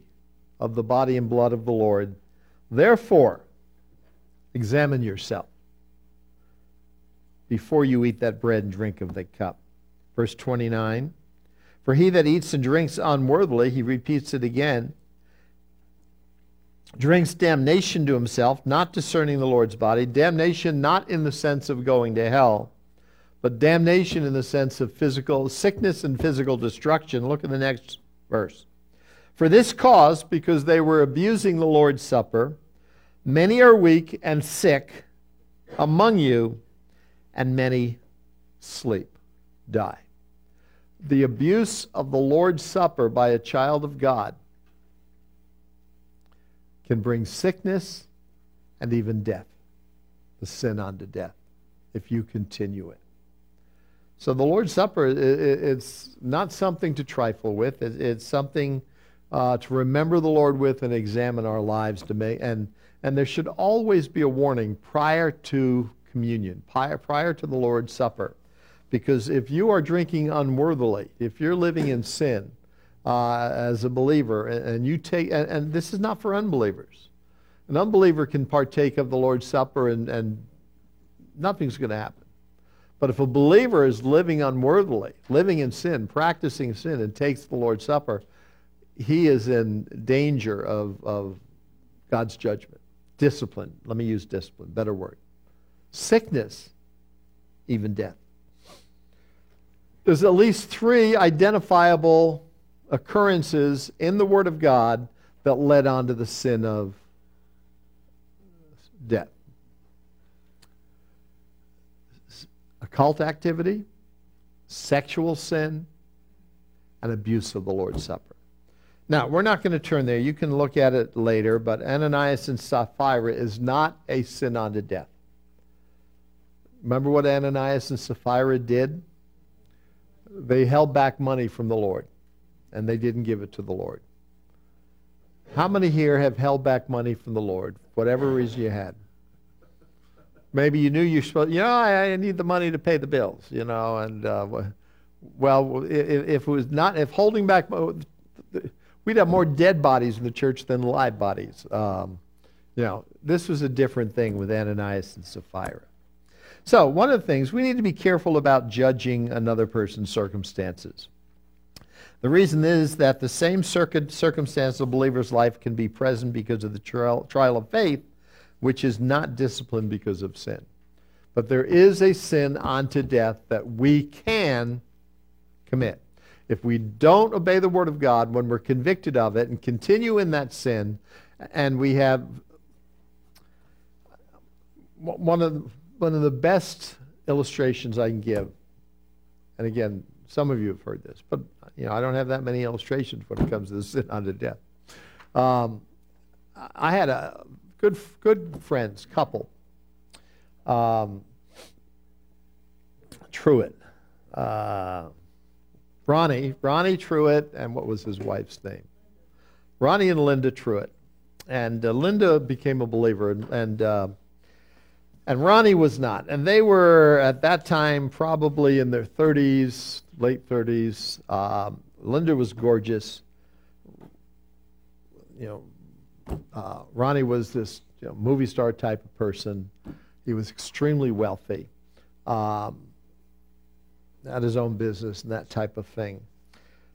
[SPEAKER 2] of the body and blood of the Lord. Therefore, examine yourself before you eat that bread and drink of the cup. Verse 29 For he that eats and drinks unworthily, he repeats it again, drinks damnation to himself, not discerning the Lord's body. Damnation not in the sense of going to hell, but damnation in the sense of physical sickness and physical destruction. Look at the next verse. For this cause, because they were abusing the Lord's Supper, many are weak and sick among you, and many sleep, die. The abuse of the Lord's Supper by a child of God can bring sickness and even death, the sin unto death, if you continue it. So the Lord's Supper, it's not something to trifle with. It's something uh, to remember the Lord with and examine our lives to make. And, and there should always be a warning prior to communion, prior, prior to the Lord's Supper. Because if you are drinking unworthily, if you're living in sin uh, as a believer, and, and you take, and, and, this is not for unbelievers. An unbeliever can partake of the Lord's Supper and, and nothing's going to happen. But if a believer is living unworthily, living in sin, practicing sin, and takes the Lord's Supper, he is in danger of, of God's judgment. Discipline. Let me use discipline, better word. Sickness, even death. There's at least three identifiable occurrences in the Word of God that led on to the sin of death. occult activity, sexual sin, and abuse of the Lord's Supper. Now, we're not going to turn there. You can look at it later, but Ananias and Sapphira is not a sin unto death. Remember what Ananias and Sapphira did? They held back money from the Lord, and they didn't give it to the Lord. How many here have held back money from the Lord, whatever reason you had? Maybe you knew you supposed, you know, I, I, need the money to pay the bills, you know, and uh, well, if, if, it was not, if holding back, we'd have more dead bodies in the church than live bodies. Um, you know, this was a different thing with Ananias and Sapphira. So, one of the things, we need to be careful about judging another person's circumstances. The reason is that the same circumstance of a believer's life can be present because of the trial, trial of faith which is not disciplined because of sin. But there is a sin unto death that we can commit. If we don't obey the Word of God when we're convicted of it and continue in that sin, and we have one of, one of the best illustrations I can give, and again, some of you have heard this, but you know, I don't have that many illustrations when it comes to the sin *laughs* unto death. Um, I had a good, good friends, couple. Um, Truitt. Uh, Ronnie, Ronnie Truitt, and what was his wife's name? Ronnie and Linda Truitt. And uh, Linda became a believer, and, and, uh, and Ronnie was not. And they were, at that time, probably in their 30s, late 30s. Um, Linda was gorgeous. You know, uh, Ronnie was this you know, movie star type of person. He was extremely wealthy, um, had his own business and that type of thing.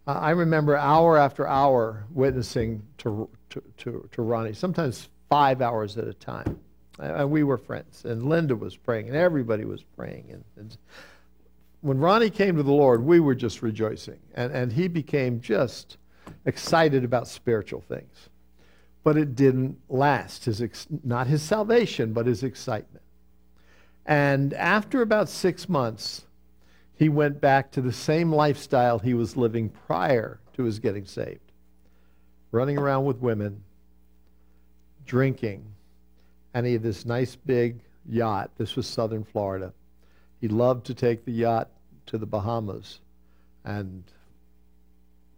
[SPEAKER 2] I remember hour after hour witnessing to, to, to, to Ronnie, sometimes five hours at a time. And we were friends, and Linda was praying, and everybody was praying. And, and when Ronnie came to the Lord, we were just rejoicing, and, and he became just excited about spiritual things but it didn't last. His ex- not his salvation, but his excitement. And after about six months, he went back to the same lifestyle he was living prior to his getting saved running around with women, drinking, and he had this nice big yacht. This was southern Florida. He loved to take the yacht to the Bahamas and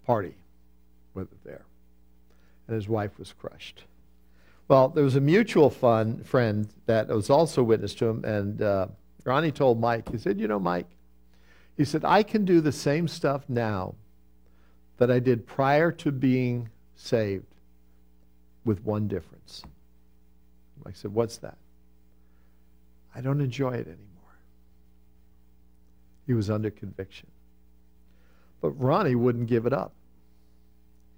[SPEAKER 2] party with it there and his wife was crushed. Well, there was a mutual fun friend that was also witness to him, and uh, Ronnie told Mike, he said, You know, Mike, he said, I can do the same stuff now that I did prior to being saved with one difference. Mike said, What's that? I don't enjoy it anymore. He was under conviction. But Ronnie wouldn't give it up.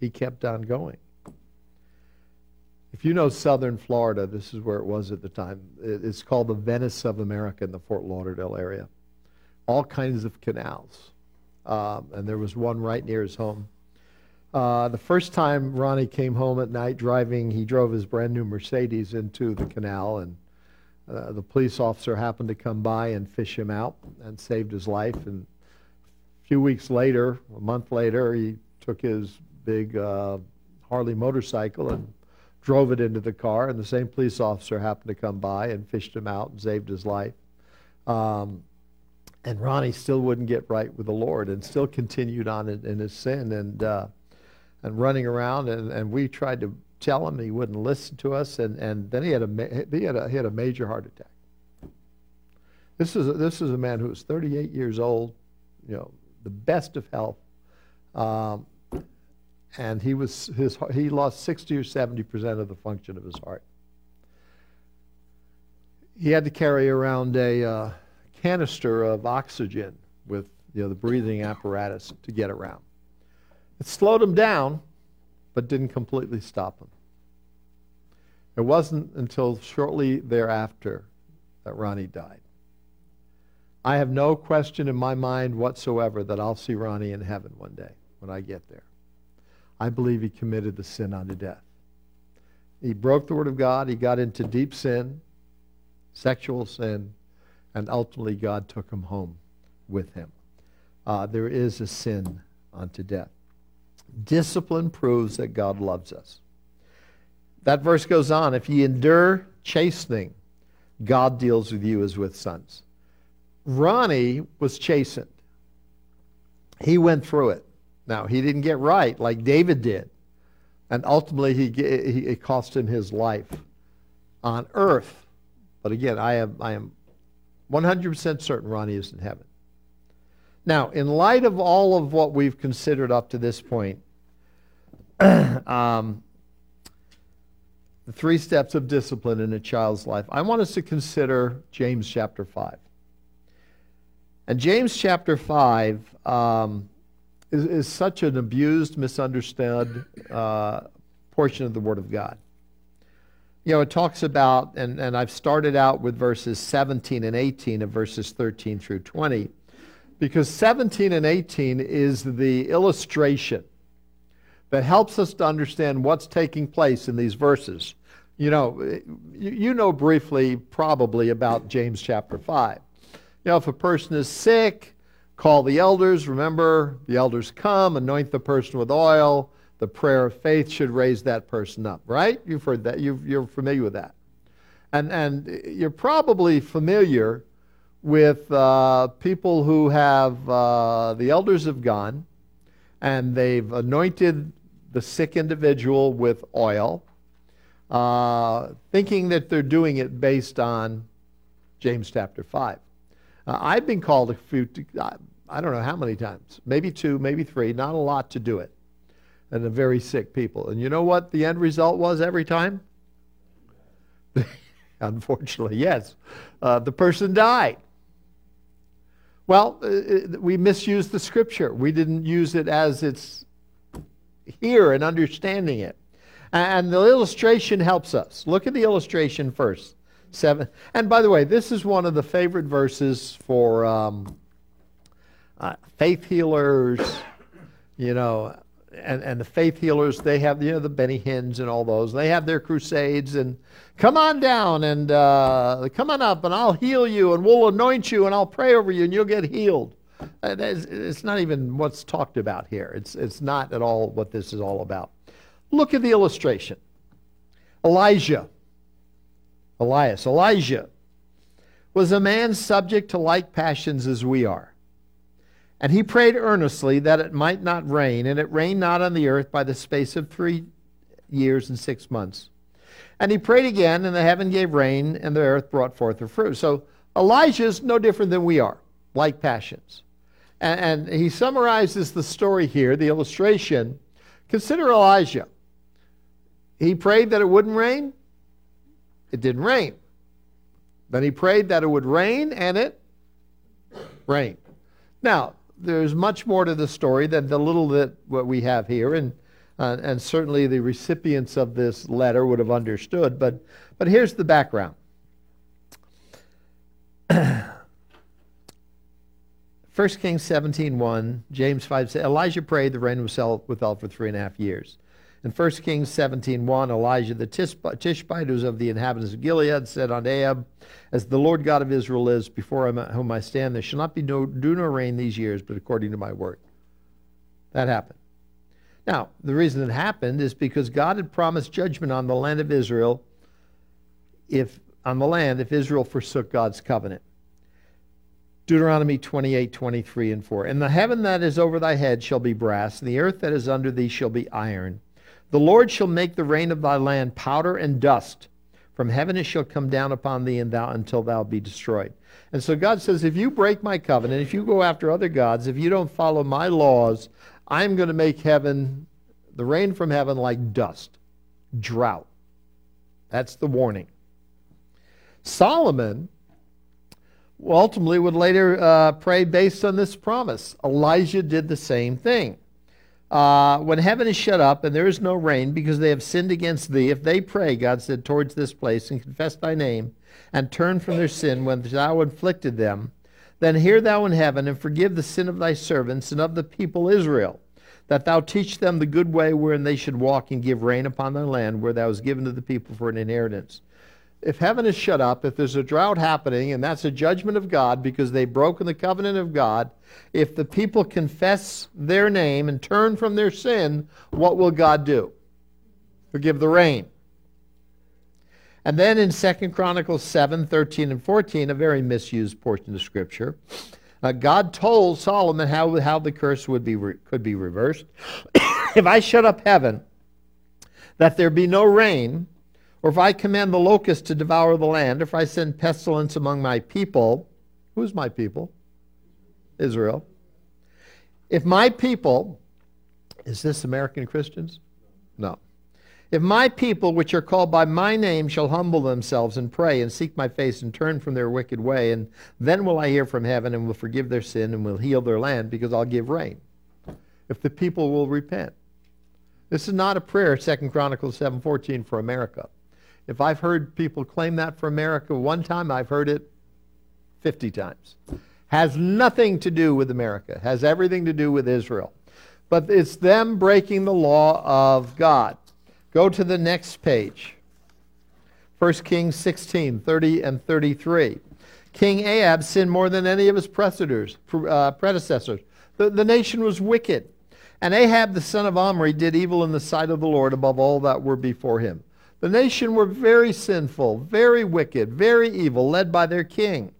[SPEAKER 2] He kept on going. If you know southern Florida, this is where it was at the time. It's called the Venice of America in the Fort Lauderdale area. All kinds of canals. Um, and there was one right near his home. Uh, the first time Ronnie came home at night driving, he drove his brand new Mercedes into the canal, and uh, the police officer happened to come by and fish him out and saved his life. And a few weeks later, a month later, he took his big uh, Harley motorcycle and drove it into the car, and the same police officer happened to come by and fished him out and saved his life. Um, and Ronnie still wouldn't get right with the Lord and still continued on in, in his sin and uh, and running around. And, and we tried to tell him, he wouldn't listen to us. And, and then he had a he had a, he had a major heart attack. This is a, this is a man who was 38 years old, you know, the best of health. Um, and he was his he lost 60 or 70 percent of the function of his heart. He had to carry around a uh, canister of oxygen with you know the breathing apparatus to get around. It slowed him down, but didn't completely stop him. It wasn't until shortly thereafter that Ronnie died. I have no question in my mind whatsoever that I'll see Ronnie in heaven one day when I get there. I believe he committed the sin unto death. He broke the Word of God. He got into deep sin, sexual sin, and ultimately God took him home with him. Uh, there is a sin unto death. Discipline proves that God loves us. That verse goes on if ye endure chastening, God deals with you as with sons. Ronnie was chastened. He went through it. Now, he didn't get right like David did. And ultimately, he, he, it cost him his life on earth. But again, I am, I am 100% certain Ronnie is in heaven. Now, in light of all of what we've considered up to this point, *clears throat* um, the three steps of discipline in a child's life, I want us to consider James chapter 5. And James chapter 5 um, is, is such an abused, misunderstood uh, portion of the Word of God. You know, it talks about, and, and I've started out with verses 17 and 18 of verses 13 through 20, because 17 and 18 is the illustration that helps us to understand what's taking place in these verses. You know, you know briefly, probably, about James chapter 5. You know, if a person is sick, Call the elders. Remember, the elders come, anoint the person with oil. The prayer of faith should raise that person up, right? You've heard that. you are familiar with that. And, and you're probably familiar with uh, people who have, uh, the elders have gone and they've anointed the sick individual with oil, uh, thinking that they're doing it based on James chapter 5. Uh, I've been called a few, I don't know how many times, maybe two, maybe three, not a lot to do it, and the very sick people. And you know what the end result was every time? *laughs* Unfortunately, yes. Uh, the person died. Well, uh, uh, we misused the scripture. We didn't use it as it's here and understanding it. And the illustration helps us. Look at the illustration first. Seven. And by the way, this is one of the favorite verses for um, uh, faith healers, you know, and, and the faith healers, they have, you know, the Benny Hinns and all those. They have their crusades and come on down and uh, come on up and I'll heal you and we'll anoint you and I'll pray over you and you'll get healed. Uh, it's not even what's talked about here. It's, it's not at all what this is all about. Look at the illustration. Elijah, Elias, Elijah was a man subject to like passions as we are. And he prayed earnestly that it might not rain, and it rained not on the earth by the space of three years and six months. And he prayed again, and the heaven gave rain, and the earth brought forth her fruit. So Elijah is no different than we are, like passions. And, and he summarizes the story here, the illustration. Consider Elijah. He prayed that it wouldn't rain, it didn't rain. Then he prayed that it would rain, and it rained. Now, there's much more to the story than the little that what we have here. And uh, and certainly the recipients of this letter would have understood. But, but here's the background. *clears throat* 1 Kings 17.1, James 5 says, Elijah prayed, the rain was withheld for three and a half years. In 1 Kings 17.1, Elijah the Tishbite, who was of the inhabitants of Gilead, said unto Ahab, As the Lord God of Israel is, before whom I stand, there shall not be no, dew nor rain these years, but according to my word. That happened. Now, the reason it happened is because God had promised judgment on the land of Israel if on the land if Israel forsook God's covenant. Deuteronomy 28, 23, and 4. And the heaven that is over thy head shall be brass, and the earth that is under thee shall be iron. The Lord shall make the rain of thy land powder and dust. From heaven it shall come down upon thee and thou until thou be destroyed. And so God says, if you break my covenant, if you go after other gods, if you don't follow my laws, I'm going to make heaven, the rain from heaven, like dust, drought. That's the warning. Solomon ultimately would later uh, pray based on this promise. Elijah did the same thing. Uh, when heaven is shut up and there is no rain because they have sinned against thee, if they pray, God said, towards this place and confess thy name and turn from their sin when thou inflicted them, then hear thou in heaven and forgive the sin of thy servants and of the people Israel, that thou teach them the good way wherein they should walk and give rain upon their land where thou hast given to the people for an inheritance if heaven is shut up, if there's a drought happening, and that's a judgment of God because they've broken the covenant of God, if the people confess their name and turn from their sin, what will God do? Forgive the rain. And then in 2 Chronicles 7, 13, and 14, a very misused portion of Scripture, uh, God told Solomon how, how the curse would be re- could be reversed. *coughs* if I shut up heaven, that there be no rain, or if I command the locust to devour the land, if I send pestilence among my people, who's my people? Israel. If my people, is this American Christians? No. If my people, which are called by my name, shall humble themselves and pray and seek my face and turn from their wicked way, and then will I hear from heaven and will forgive their sin and will heal their land because I'll give rain. If the people will repent. This is not a prayer, Second Chronicles 7:14 for America. If I've heard people claim that for America one time, I've heard it 50 times. Has nothing to do with America, has everything to do with Israel. But it's them breaking the law of God. Go to the next page. 1 Kings 16, 30 and 33. King Ahab sinned more than any of his uh, predecessors. The, the nation was wicked. And Ahab the son of Omri did evil in the sight of the Lord above all that were before him. The nation were very sinful, very wicked, very evil, led by their king.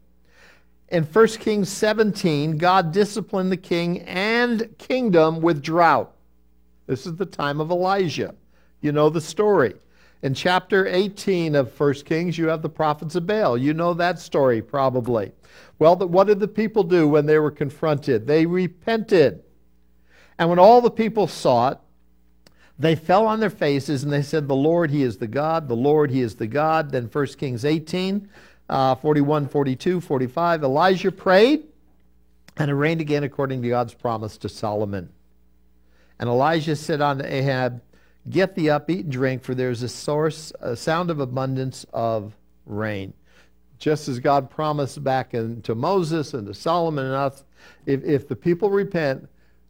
[SPEAKER 2] In 1 Kings 17, God disciplined the king and kingdom with drought. This is the time of Elijah. You know the story. In chapter 18 of 1 Kings, you have the prophets of Baal. You know that story probably. Well, what did the people do when they were confronted? They repented. And when all the people saw it, they fell on their faces and they said, The Lord, He is the God. The Lord, He is the God. Then 1 Kings 18, uh, 41, 42, 45. Elijah prayed and it rained again according to God's promise to Solomon. And Elijah said unto Ahab, Get thee up, eat and drink, for there is a source, a sound of abundance of rain. Just as God promised back in, to Moses and to Solomon and us, if, if the people repent,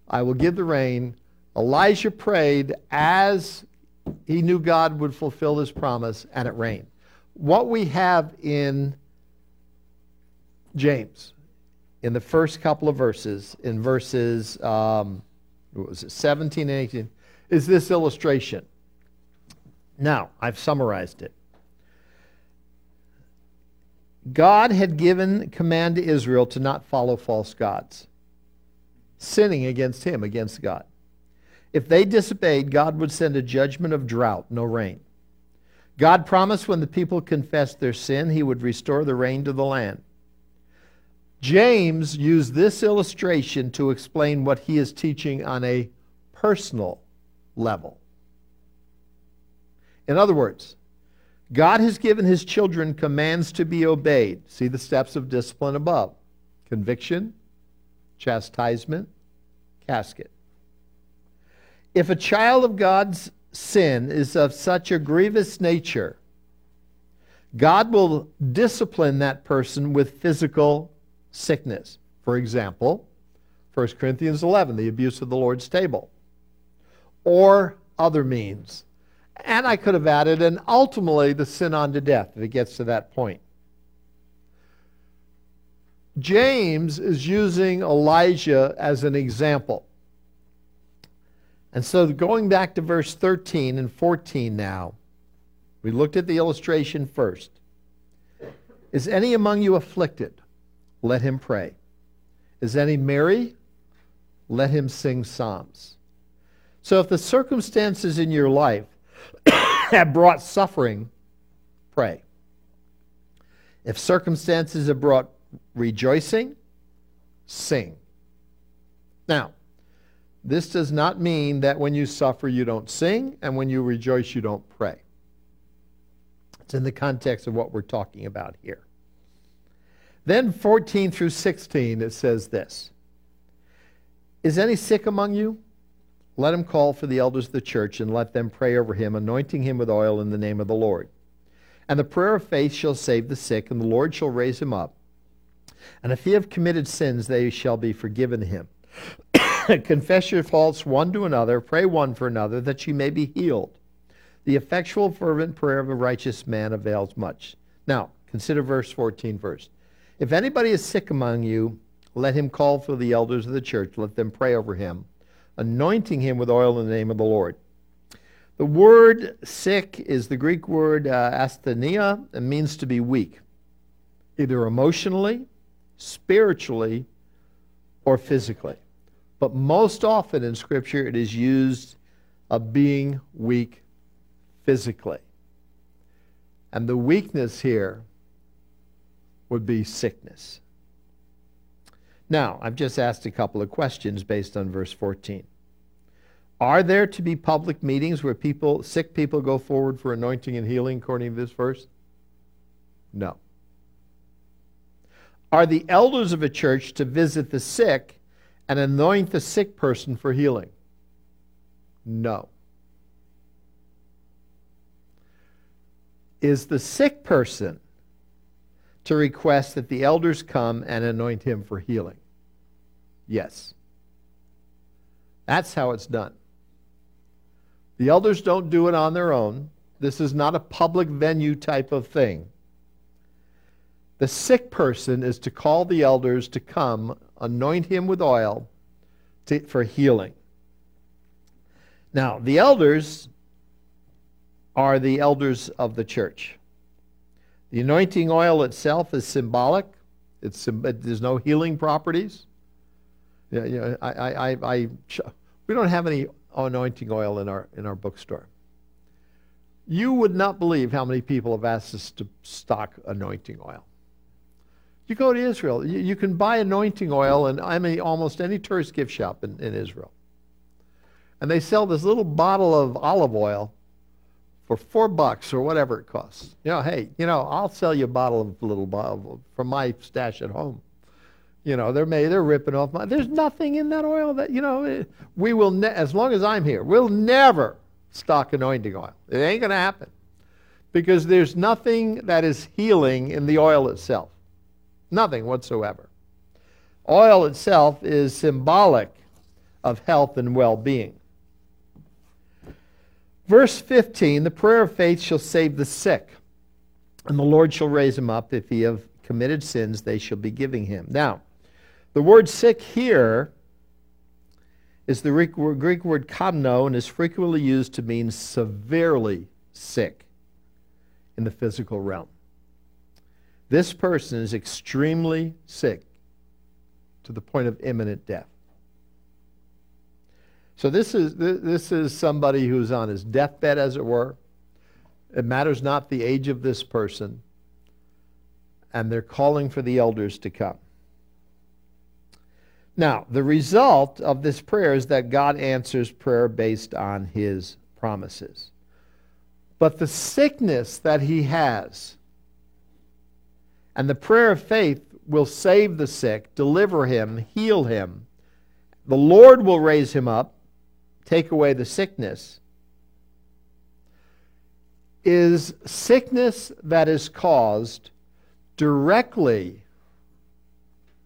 [SPEAKER 2] I will give the rain Elijah prayed as he knew God would fulfill his promise, and it rained. What we have in James, in the first couple of verses, in verses um, what was it, 17 and 18, is this illustration. Now, I've summarized it. God had given command to Israel to not follow false gods, sinning against him, against God. If they disobeyed, God would send a judgment of drought, no rain. God promised when the people confessed their sin, he would restore the rain to the land. James used this illustration to explain what he is teaching on a personal level. In other words, God has given his children commands to be obeyed. See the steps of discipline above conviction, chastisement, casket. If a child of God's sin is of such a grievous nature, God will discipline that person with physical sickness. For example, 1 Corinthians 11, the abuse of the Lord's table, or other means. And I could have added, and ultimately the sin unto death if it gets to that point. James is using Elijah as an example. And so going back to verse 13 and 14 now, we looked at the illustration first. Is any among you afflicted? Let him pray. Is any merry? Let him sing psalms. So if the circumstances in your life *coughs* have brought suffering, pray. If circumstances have brought rejoicing, sing. Now, this does not mean that when you suffer you don't sing and when you rejoice you don't pray. It's in the context of what we're talking about here. Then 14 through 16 it says this. Is any sick among you? Let him call for the elders of the church and let them pray over him, anointing him with oil in the name of the Lord. And the prayer of faith shall save the sick, and the Lord shall raise him up. And if he have committed sins, they shall be forgiven him. *laughs* Confess your faults one to another, pray one for another, that ye may be healed. The effectual, fervent prayer of a righteous man avails much. Now, consider verse 14 first. If anybody is sick among you, let him call for the elders of the church, let them pray over him, anointing him with oil in the name of the Lord. The word sick is the Greek word uh, asthenia and means to be weak, either emotionally, spiritually, or physically. But most often in Scripture, it is used of being weak physically. And the weakness here would be sickness. Now, I've just asked a couple of questions based on verse 14. Are there to be public meetings where people, sick people, go forward for anointing and healing according to this verse? No. Are the elders of a church to visit the sick and anoint the sick person for healing? No. Is the sick person to request that the elders come and anoint him for healing? Yes. That's how it's done. The elders don't do it on their own. This is not a public venue type of thing. The sick person is to call the elders to come, anoint him with oil to, for healing. Now, the elders are the elders of the church. The anointing oil itself is symbolic. It's, there's no healing properties. Yeah, yeah, I, I, I, we don't have any anointing oil in our, in our bookstore. You would not believe how many people have asked us to stock anointing oil. You go to Israel, you, you can buy anointing oil in almost any tourist gift shop in, in Israel. And they sell this little bottle of olive oil for four bucks or whatever it costs. You know, hey, you know, I'll sell you a bottle of little bottle from my stash at home. You know, they're made, they're ripping off my. There's nothing in that oil that you know. Eh, we will, ne- as long as I'm here, we'll never stock anointing oil. It ain't going to happen because there's nothing that is healing in the oil itself. Nothing whatsoever. Oil itself is symbolic of health and well being. Verse 15 The prayer of faith shall save the sick, and the Lord shall raise him up. If he have committed sins, they shall be giving him. Now, the word sick here is the Greek word, kamno and is frequently used to mean severely sick in the physical realm. This person is extremely sick to the point of imminent death. So this is this is somebody who's on his deathbed, as it were. It matters not the age of this person, and they're calling for the elders to come. Now, the result of this prayer is that God answers prayer based on his promises. But the sickness that he has, and the prayer of faith will save the sick, deliver him, heal him. The Lord will raise him up, take away the sickness is sickness that is caused directly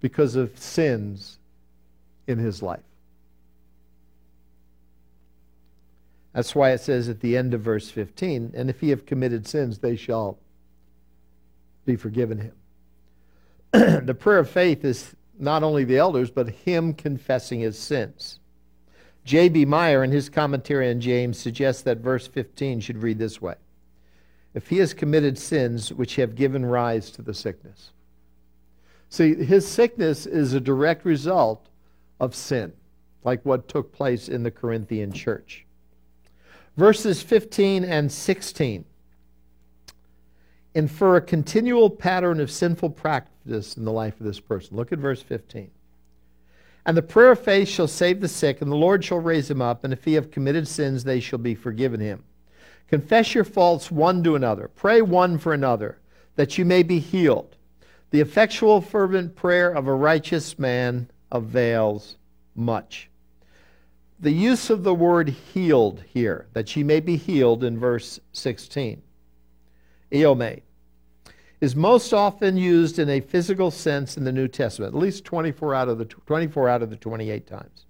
[SPEAKER 2] because of sins in his life. That's why it says at the end of verse 15, and if he have committed sins, they shall be forgiven him. *clears throat* the prayer of faith is not only the elders, but him confessing his sins. J.B. Mayor, in his commentary on James, suggests that verse 15 should read this way If he has committed sins which have given rise to the sickness. See, his sickness is a direct result of sin, like what took place in the Corinthian church. Verses 15 and 16 infer a continual pattern of sinful practice in the life of this person. Look at verse 15. And the prayer of faith shall save the sick, and the Lord shall raise him up, and if he have committed sins, they shall be forgiven him. Confess your faults one to another, pray one for another, that you may be healed. The effectual, fervent prayer of a righteous man avails much. The use of the word healed here, that ye may be healed in verse 16, iaomai, is most often used in a physical sense in the New Testament, at least 24 out of the 24 out of the 28 times.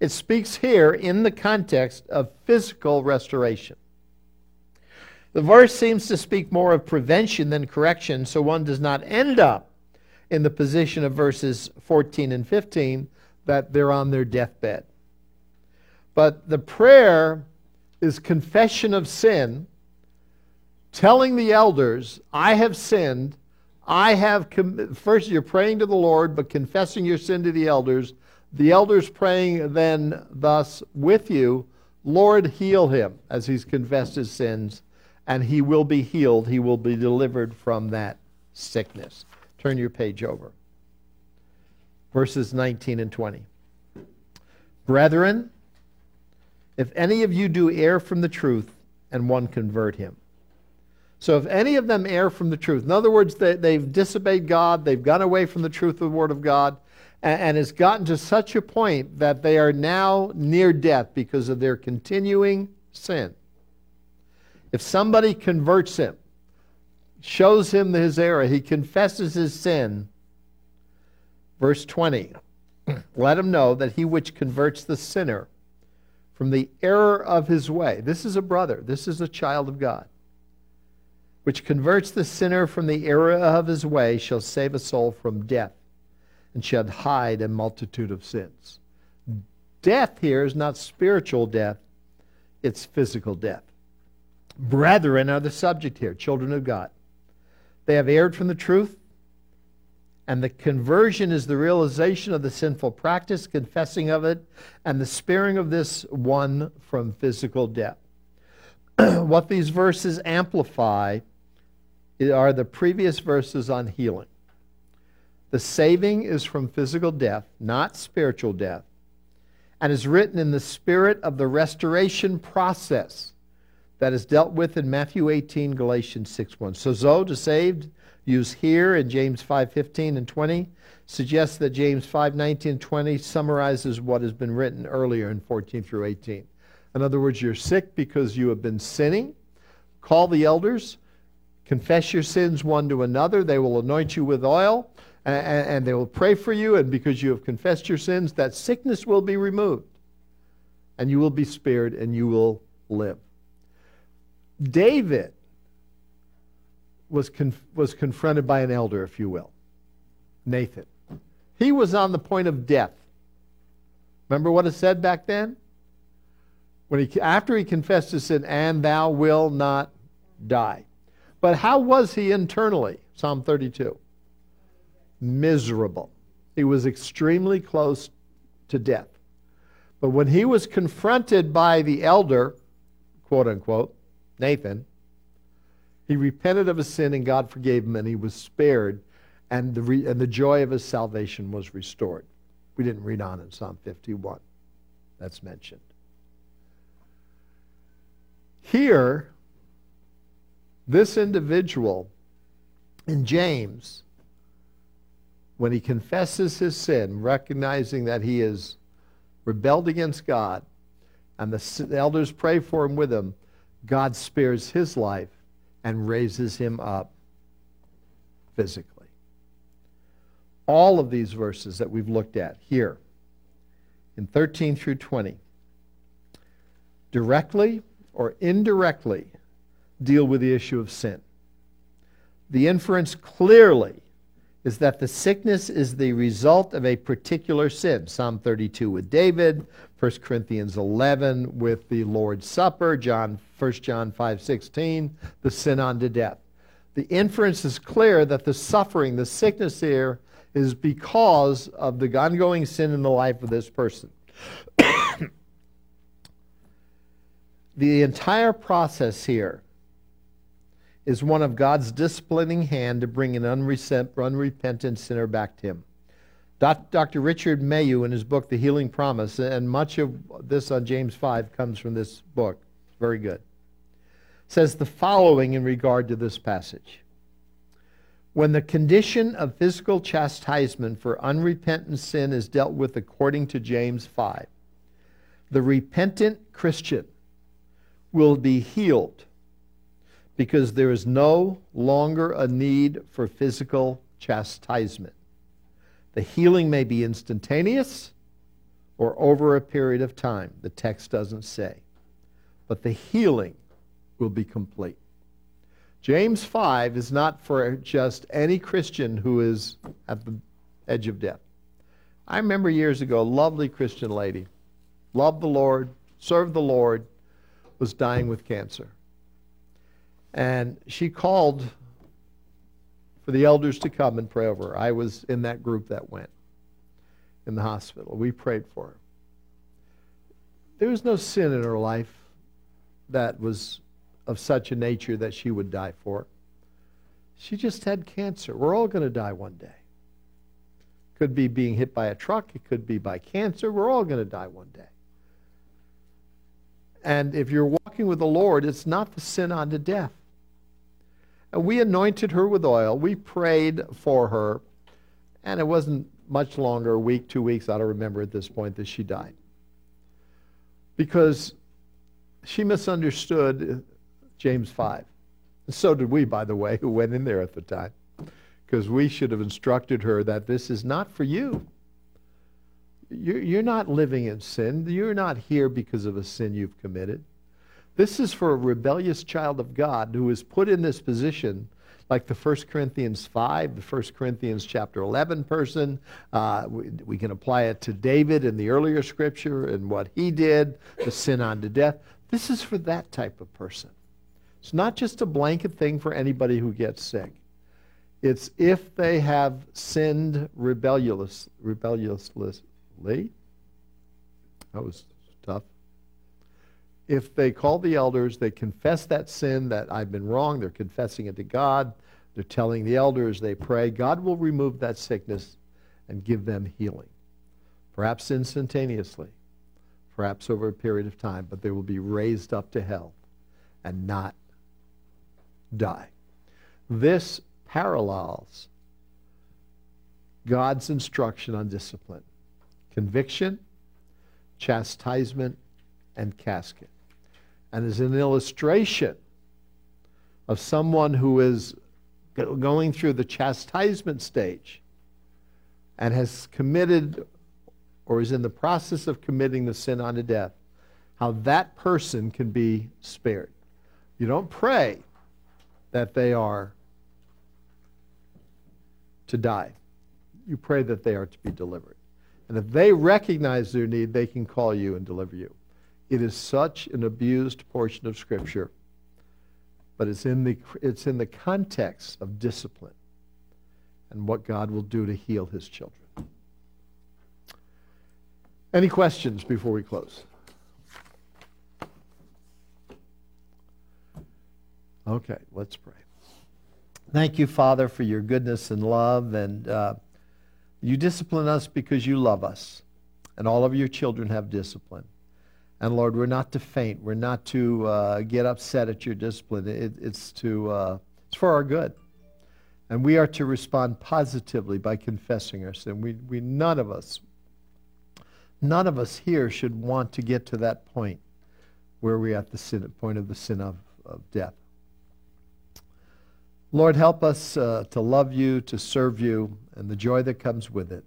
[SPEAKER 2] It speaks here in the context of physical restoration. The verse seems to speak more of prevention than correction, so one does not end up in the position of verses 14 and 15 that they're on their deathbed. But the prayer is confession of sin telling the elders, I have sinned. I have, first you're praying to the Lord, but confessing your sin to the elders. The elders praying then thus with you, Lord, heal him as he's confessed his sins, and he will be healed. He will be delivered from that sickness. Turn your page over. Verses 19 and 20. Brethren, if any of you do err from the truth, and one convert him, so if any of them err from the truth, in other words, they, they've disobeyed God, they've gone away from the truth of the Word of God, and, and it's gotten to such a point that they are now near death because of their continuing sin. If somebody converts him, shows him his error, he confesses his sin, verse 20, *clears throat* let him know that he which converts the sinner from the error of his way, this is a brother, this is a child of God which converts the sinner from the error of his way, shall save a soul from death and shall hide a multitude of sins. Death here is not spiritual death, it's physical death. Brethren are the subject here, children of God. They have erred from the truth, and the conversion is the realization of the sinful practice, confessing of it, and the sparing of this one from physical death. *clears throat* what these verses amplify are the previous verses on healing. The saving is from physical death, not spiritual death, and is written in the spirit of the restoration process that is dealt with in Matthew 18, Galatians 6 1. Sozo, to saved, used here in James 5 15 and 20, suggests that James 5 19 and 20 summarizes what has been written earlier in 14 through 18. In other words, you're sick because you have been sinning. Call the elders Confess your sins one to another. They will anoint you with oil, and, and they will pray for you. And because you have confessed your sins, that sickness will be removed, and you will be spared, and you will live. David was, conf- was confronted by an elder, if you will, Nathan. He was on the point of death. Remember what it said back then? When he, after he confessed his sin, and thou will not die. But how was he internally? Psalm 32. Miserable. He was extremely close to death. But when he was confronted by the elder, quote unquote, Nathan, he repented of his sin and God forgave him and he was spared and the, re- and the joy of his salvation was restored. We didn't read on in Psalm 51. That's mentioned. Here, this individual in James, when he confesses his sin, recognizing that he has rebelled against God, and the elders pray for him with him, God spares his life and raises him up physically. All of these verses that we've looked at here in 13 through 20 directly or indirectly deal with the issue of sin. The inference clearly is that the sickness is the result of a particular sin. Psalm 32 with David, 1 Corinthians 11 with the Lord's Supper, John 1 John 5:16, the sin unto death. The inference is clear that the suffering, the sickness here is because of the ongoing sin in the life of this person. *coughs* the entire process here is one of God's disciplining hand to bring an unrepentant sinner back to Him. Dr. Richard Mayhue, in his book, The Healing Promise, and much of this on James 5 comes from this book, very good, says the following in regard to this passage. When the condition of physical chastisement for unrepentant sin is dealt with according to James 5, the repentant Christian will be healed because there is no longer a need for physical chastisement. The healing may be instantaneous or over a period of time. The text doesn't say. But the healing will be complete. James 5 is not for just any Christian who is at the edge of death. I remember years ago, a lovely Christian lady, loved the Lord, served the Lord, was dying with cancer. And she called for the elders to come and pray over her. I was in that group that went in the hospital. We prayed for her. There was no sin in her life that was of such a nature that she would die for. She just had cancer. We're all going to die one day. Could be being hit by a truck, it could be by cancer. We're all going to die one day. And if you're walking with the Lord, it's not the sin unto death. And we anointed her with oil. We prayed for her. And it wasn't much longer, a week, two weeks, I don't remember at this point, that she died. Because she misunderstood James 5. And so did we, by the way, who went in there at the time. Because we should have instructed her that this is not for you. You're not living in sin. You're not here because of a sin you've committed. This is for a rebellious child of God who is put in this position like the 1 Corinthians 5, the 1 Corinthians chapter 11 person. Uh, we, we, can apply it to David in the earlier scripture and what he did, the sin unto death. This is for that type of person. It's not just a blanket thing for anybody who gets sick. It's if they have sinned rebellious, rebelliously. That was tough if they call the elders, they confess that sin, that I've been wrong, they're confessing it to God, they're telling the elders, they pray, God will remove that sickness and give them healing. Perhaps instantaneously, perhaps over a period of time, but they will be raised up to health and not die. This parallels God's instruction on discipline conviction, chastisement, and casket and is an illustration of someone who is going through the chastisement stage and has committed or is in the process of committing the sin unto death, how that person can be spared. You don't pray that they are to die. You pray that they are to be delivered. And if they recognize their need, they can call you and deliver you. It is such an abused portion of Scripture, but it's in the, it's in the context of discipline and what God will do to heal his children. Any questions before we close? Okay, let's pray. Thank you, Father, for your goodness and love. And uh, you discipline us because you love us. And all of your children have discipline. And Lord, we're not to faint. We're not to uh, get upset at your discipline. It, it's to uh, it's for our good, and we are to respond positively by confessing our sin. We, we none of us, none of us here should want to get to that point where we're at the sin, point of the sin of, of death. Lord, help us uh, to love you, to serve you, and the joy that comes with it.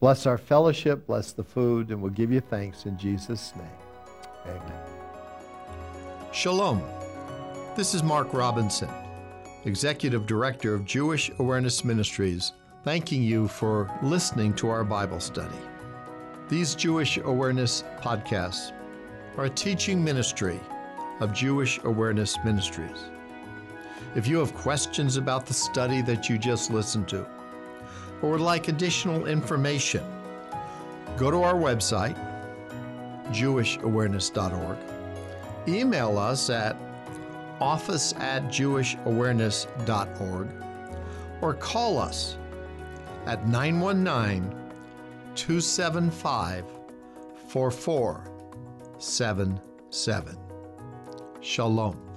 [SPEAKER 2] Bless our fellowship, bless the food, and we'll give you thanks in Jesus' name. Amen.
[SPEAKER 1] Shalom. This is Mark Robinson, Executive Director of Jewish Awareness Ministries, thanking you for listening to our Bible study. These Jewish Awareness podcasts are a teaching ministry of Jewish Awareness Ministries. If you have questions about the study that you just listened to, or would like additional information, go to our website, jewishawareness.org, email us at office at jewishawareness.org, or call us at 919 275 4477. Shalom.